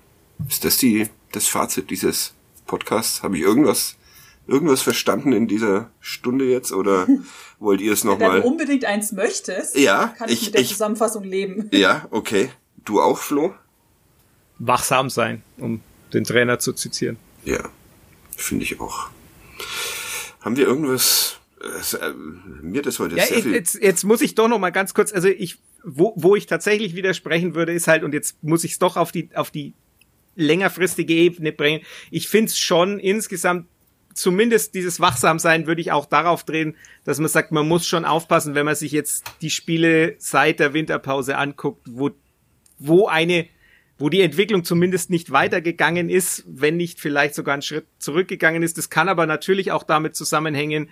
Ist das die, das Fazit dieses Podcasts? Habe ich irgendwas, irgendwas verstanden in dieser Stunde jetzt oder <laughs> wollt ihr es nochmal? Wenn du unbedingt eins möchtest, ja, kann ich, ich mit der ich, Zusammenfassung leben. Ja, okay. Du auch, Flo? Wachsam sein, um den Trainer zu zitieren. Ja, finde ich auch. Haben wir irgendwas äh, mir das heute ja, sehr viel jetzt, jetzt muss ich doch noch mal ganz kurz, also ich, wo, wo ich tatsächlich widersprechen würde, ist halt, und jetzt muss ich es doch auf die, auf die längerfristige Ebene bringen. Ich finde es schon insgesamt zumindest dieses Wachsamsein würde ich auch darauf drehen, dass man sagt, man muss schon aufpassen, wenn man sich jetzt die Spiele seit der Winterpause anguckt, wo, wo eine, wo die Entwicklung zumindest nicht weitergegangen ist, wenn nicht vielleicht sogar einen Schritt zurückgegangen ist. Das kann aber natürlich auch damit zusammenhängen,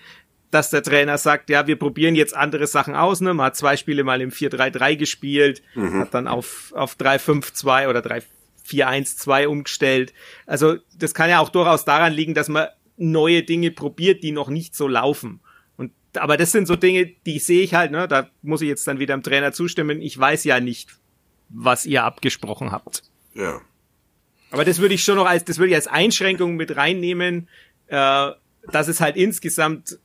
dass der Trainer sagt, ja, wir probieren jetzt andere Sachen aus. Ne? Man hat zwei Spiele mal im 4-3-3 gespielt, mhm. hat dann auf, auf 3-5-2 oder 3-4-1-2 umgestellt. Also das kann ja auch durchaus daran liegen, dass man neue Dinge probiert, die noch nicht so laufen. Und aber das sind so Dinge, die sehe ich halt, ne? Da muss ich jetzt dann wieder dem Trainer zustimmen. Ich weiß ja nicht, was ihr abgesprochen habt. Ja. Aber das würde ich schon noch als, das würde ich als Einschränkung mit reinnehmen, äh, dass es halt insgesamt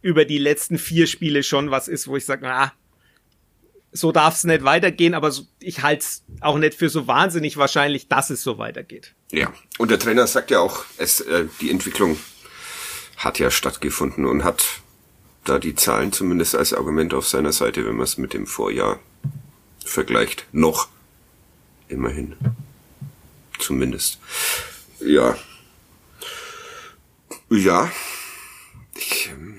über die letzten vier Spiele schon was ist, wo ich sage, ah, so darf es nicht weitergehen, aber ich halte es auch nicht für so wahnsinnig wahrscheinlich, dass es so weitergeht. Ja, und der Trainer sagt ja auch, es, äh, die Entwicklung hat ja stattgefunden und hat da die Zahlen zumindest als Argument auf seiner Seite, wenn man es mit dem Vorjahr vergleicht. Noch. Immerhin. Zumindest. Ja. Ja. Ich, ähm,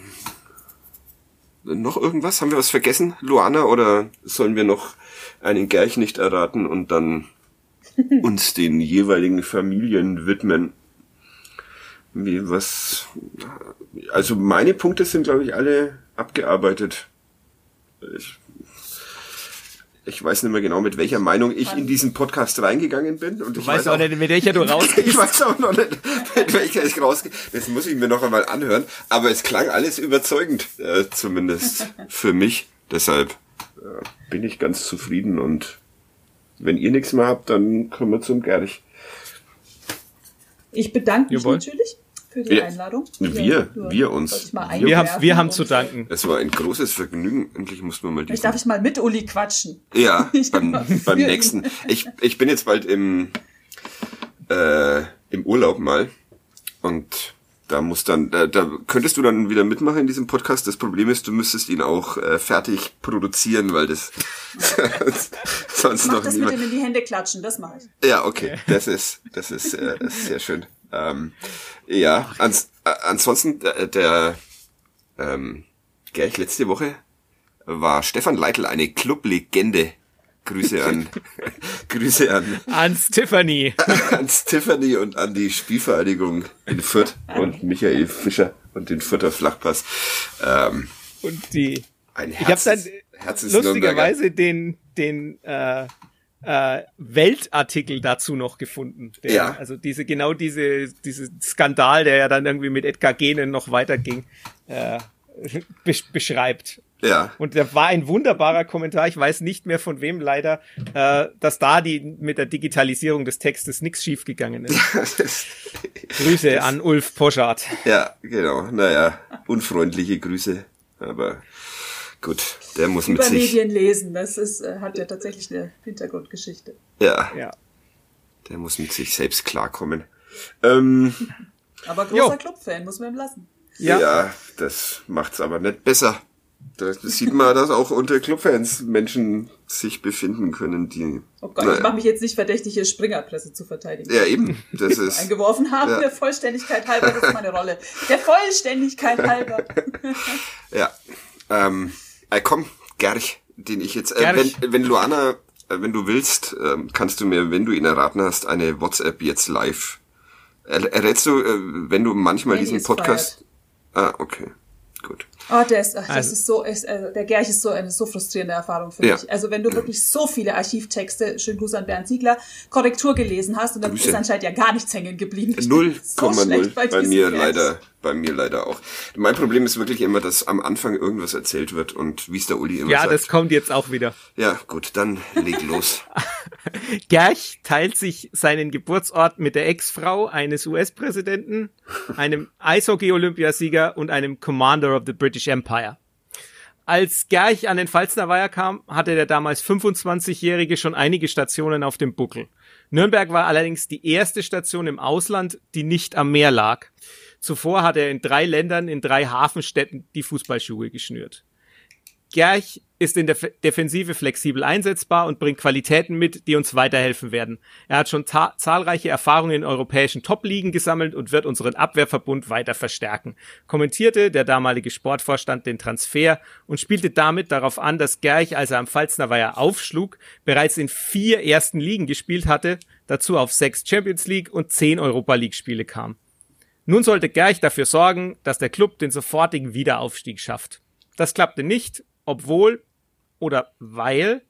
noch irgendwas? Haben wir was vergessen, Luana? Oder sollen wir noch einen Gerch nicht erraten und dann <laughs> uns den jeweiligen Familien widmen? Wie, was? Also meine Punkte sind, glaube ich, alle abgearbeitet. Ich ich weiß nicht mehr genau, mit welcher Meinung ich in diesen Podcast reingegangen bin. Und du ich weißt auch, auch nicht, mit welcher du <laughs> rausgehst. ich weiß auch noch nicht, mit welcher ich rausgehe. Das muss ich mir noch einmal anhören. Aber es klang alles überzeugend, äh, zumindest für mich. Deshalb äh, bin ich ganz zufrieden. Und wenn ihr nichts mehr habt, dann kommen wir zum Gerch. Ich bedanke mich Jawohl. natürlich für die Einladung. Wir, ja, wir uns. Wir haben, wir haben zu danken. Es war ein großes Vergnügen. Endlich muss man mal Vielleicht darf ich mal mit Uli quatschen. Ja, <laughs> beim, beim nächsten. Ich, ich bin jetzt bald im, äh, im Urlaub mal und da muss dann, da, da könntest du dann wieder mitmachen in diesem Podcast. Das Problem ist, du müsstest ihn auch äh, fertig produzieren, weil das <laughs> sonst Mach noch das niemand. mit dem in die Hände klatschen, das mache ich. Ja, okay, das ist, das ist, äh, das ist sehr schön. Ähm, ja, ans, äh, ansonsten der, der ähm, gleich letzte Woche war Stefan Leitl eine Clublegende. Grüße an <laughs> Grüße an an Tiffany. <laughs> an Tiffany und an die Spielvereinigung in Fürth und Michael Fischer und den Fürther Flachpass. Ähm, und die ein Herz, ich habe dann lustigerweise den den äh, äh, Weltartikel dazu noch gefunden. Der, ja. Also diese, genau diese, diese Skandal, der ja dann irgendwie mit Edgar Genen noch weiterging, äh, <laughs> besch beschreibt. Ja. Und da war ein wunderbarer Kommentar, ich weiß nicht mehr von wem leider, äh, dass da die mit der Digitalisierung des Textes nichts schiefgegangen ist. <laughs> Grüße das, an Ulf Poschardt. Ja, genau. Naja, unfreundliche Grüße. Aber Gut, der muss Über mit sich... Medien lesen, das ist, äh, hat ja tatsächlich eine Hintergrundgeschichte. Ja. ja. Der muss mit sich selbst klarkommen. Ähm, aber großer Clubfan, muss man ihm lassen. Ja. ja, das macht's aber nicht besser. Da sieht man, dass auch unter Clubfans Menschen sich befinden können, die. Oh Gott, naja. ich mache mich jetzt nicht verdächtig, hier Springerpresse zu verteidigen. Ja, eben. Das <laughs> ist. Eingeworfen haben, ja. der Vollständigkeit halber, das ist meine Rolle. Der Vollständigkeit halber. <laughs> ja. Ähm, äh, komm, Gerch, den ich jetzt, äh, wenn, wenn Luana, äh, wenn du willst, äh, kannst du mir, wenn du ihn erraten hast, eine WhatsApp jetzt live. Er, errätst du, äh, wenn du manchmal Handy diesen Podcast. Ah, okay. gut. Oh, der ist, ach, das Also- ist so, ist, also der Gerch ist so eine so frustrierende Erfahrung für Ja. mich. Also wenn du wirklich so viele Archivtexte, schönen Gruß an Bernd Ziegler, Korrektur gelesen hast und dann Grüße. ist anscheinend ja gar nichts hängen geblieben. Ich bin 0,0 so bei, diesem mir Gerch. leider, bei mir leider auch. Mein Problem ist wirklich immer, dass am Anfang irgendwas erzählt wird und wie es der Uli immer Ja, sagt. das kommt jetzt auch wieder. ja, gut, dann leg los. <laughs> Gerch teilt sich seinen Geburtsort mit der Ex-Frau eines US-Präsidenten, einem Eishockey-Olympiasieger und einem Commander of the British Empire. Als Gerch an den Pfalzner Weiher kam, hatte der damals 25-Jährige schon einige Stationen auf dem Buckel. Nürnberg war allerdings die erste Station im Ausland, die nicht am Meer lag. Zuvor hat er in drei Ländern, in drei Hafenstädten die Fußballschuhe geschnürt. Gerch ist in der Defensive flexibel einsetzbar und bringt Qualitäten mit, die uns weiterhelfen werden. Er hat schon zahlreiche Erfahrungen in europäischen Top-Ligen gesammelt und wird unseren Abwehrverbund weiter verstärken. Kommentierte der damalige Sportvorstand den Transfer und spielte damit darauf an, dass Gerch, als er am Pfalzner Weiher aufschlug, bereits in vier ersten Ligen gespielt hatte, dazu auf sechs Champions League und zehn Europa League Spiele kam. Nun sollte Gerch dafür sorgen, dass der Club den sofortigen Wiederaufstieg schafft. Das klappte nicht, obwohl oder weil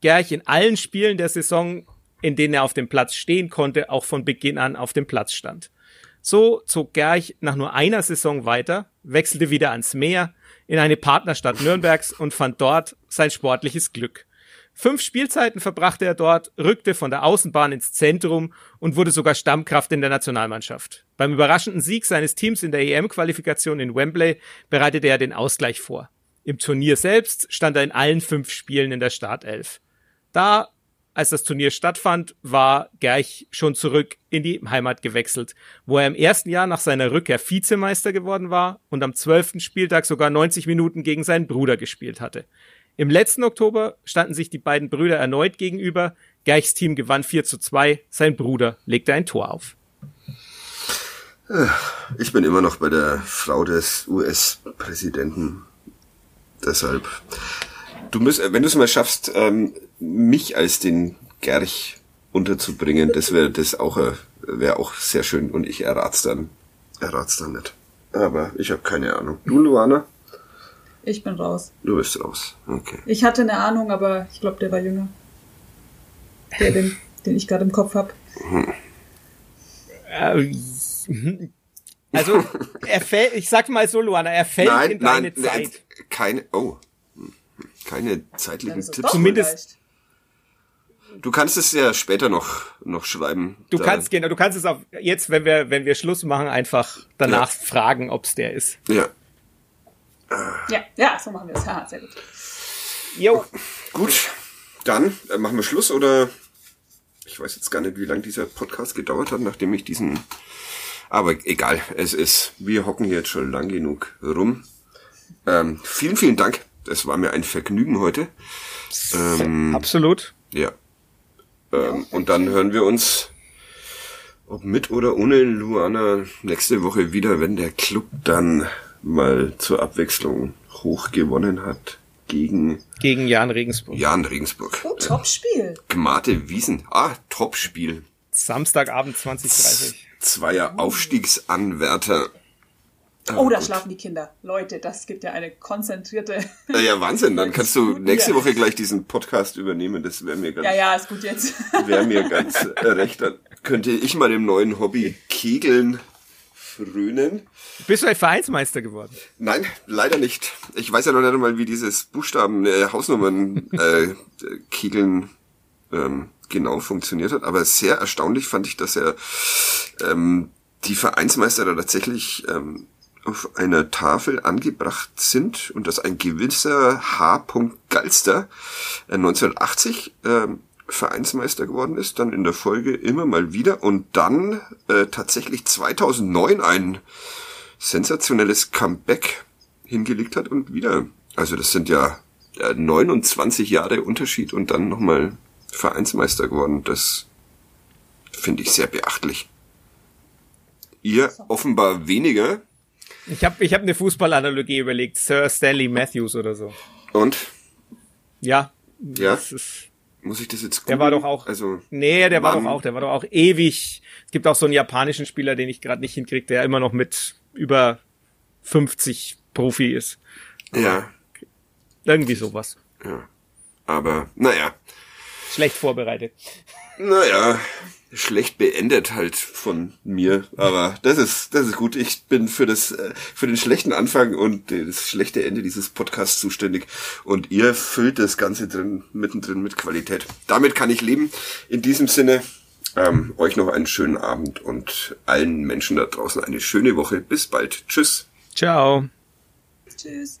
Gerch in allen Spielen der Saison, in denen er auf dem Platz stehen konnte, auch von Beginn an auf dem Platz stand. So zog Gerch nach nur einer Saison weiter, wechselte wieder ans Meer in eine Partnerstadt Nürnbergs und fand dort sein sportliches Glück. Fünf Spielzeiten verbrachte er dort, rückte von der Außenbahn ins Zentrum und wurde sogar Stammkraft in der Nationalmannschaft. Beim überraschenden Sieg seines Teams in der EM-Qualifikation in Wembley bereitete er den Ausgleich vor. Im Turnier selbst stand er in allen fünf Spielen in der Startelf. Da, als das Turnier stattfand, war Gerch schon zurück in die Heimat gewechselt, wo er im ersten Jahr nach seiner Rückkehr Vizemeister geworden war und am zwölften Spieltag sogar 90 Minuten gegen seinen Bruder gespielt hatte. Im letzten Oktober standen sich die beiden Brüder erneut gegenüber. Gerchs Team gewann 4 zu 2, sein Bruder legte ein Tor auf. Ich bin immer noch bei der Frau des US-Präsidenten. Deshalb. Du musst, wenn du es mal schaffst, ähm, mich als den Gerch unterzubringen, das wäre das auch äh, wäre auch sehr schön und ich errat's dann. Errat's dann nicht. Aber ich habe keine Ahnung. Du, Luana? Ich bin raus. Du bist raus. Okay. Ich hatte eine Ahnung, aber ich glaube, der war jünger. Der, den, den ich gerade im Kopf habe. Äh, <laughs> Also, er fällt, ich sag mal so, Luana, er fällt nein, in deine nein, Zeit. nein, keine. Oh, keine zeitlichen es Tipps. Zumindest-. Du kannst es ja später noch noch schreiben. Du Da- kannst genau, du kannst es auch jetzt, wenn wir, wenn wir Schluss machen, einfach danach Ja. fragen, ob's der ist. Ja. Ja, ja, so machen wir es. Ja, sehr gut. Jo, Gut, dann äh, machen wir Schluss oder ich weiß jetzt gar nicht, wie lang dieser Podcast gedauert hat, nachdem ich diesen. Aber egal, es ist. Wir hocken hier jetzt schon lang genug rum. Ähm, vielen, vielen Dank. Es war mir ein Vergnügen heute. Ähm, absolut. ja. Ähm, und dann hören wir uns, ob mit oder ohne Luana, nächste Woche wieder, wenn der Club dann mal zur Abwechslung hoch gewonnen hat gegen Gegen Jan Regensburg. Jan Regensburg. Oh, Topspiel. Gmate Wiesen. Ah, Topspiel. Samstagabend 20.30 Zweier Aufstiegsanwärter. Oh, da schlafen die Kinder. Leute, das gibt ja eine konzentrierte. Ja, ja, Wahnsinn. Dann kannst du <laughs> nächste Woche gleich diesen Podcast übernehmen. Das wäre mir ganz, Ja, ja, ist gut jetzt. <laughs> wäre mir ganz äh, recht. Dann könnte ich mal dem neuen Hobby Kegeln frönen. Bist du ein Vereinsmeister geworden? Nein, leider nicht. Ich weiß ja noch nicht einmal, wie dieses Buchstaben, äh, Hausnummern, äh, <laughs> Kegeln ähm, genau funktioniert hat. Aber sehr erstaunlich fand ich, dass er ähm, die Vereinsmeister da tatsächlich ähm, auf einer Tafel angebracht sind und dass ein gewisser H. Galster äh, 1980 ähm, Vereinsmeister geworden ist, dann in der Folge immer mal wieder und dann äh, tatsächlich 2009 ein sensationelles Comeback hingelegt hat und wieder. Also das sind ja äh, 29 Jahre Unterschied und dann nochmal Vereinsmeister geworden. Das finde ich sehr beachtlich. Ihr offenbar weniger. Ich habe ich hab eine Fußballanalogie überlegt, Sir Stanley Matthews oder so. Und Ja. Ja? Das ist, muss ich das jetzt der war doch auch. Also nee, der war wann- doch auch, der war doch auch ewig. Es gibt auch so einen japanischen Spieler, den ich gerade nicht hinkriege, der immer noch mit über 50 Profi ist. Ja. Irgendwie sowas. Ja. Aber, naja. Schlecht vorbereitet. Naja, schlecht beendet halt von mir, aber das ist das ist gut. Ich bin für das äh, für den schlechten Anfang und das schlechte Ende dieses Podcasts zuständig und ihr füllt das Ganze drin mittendrin mit Qualität. Damit kann ich leben. In diesem Sinne ähm, euch noch einen schönen Abend und allen Menschen da draußen eine schöne Woche. Bis bald. Tschüss. Ciao. Tschüss.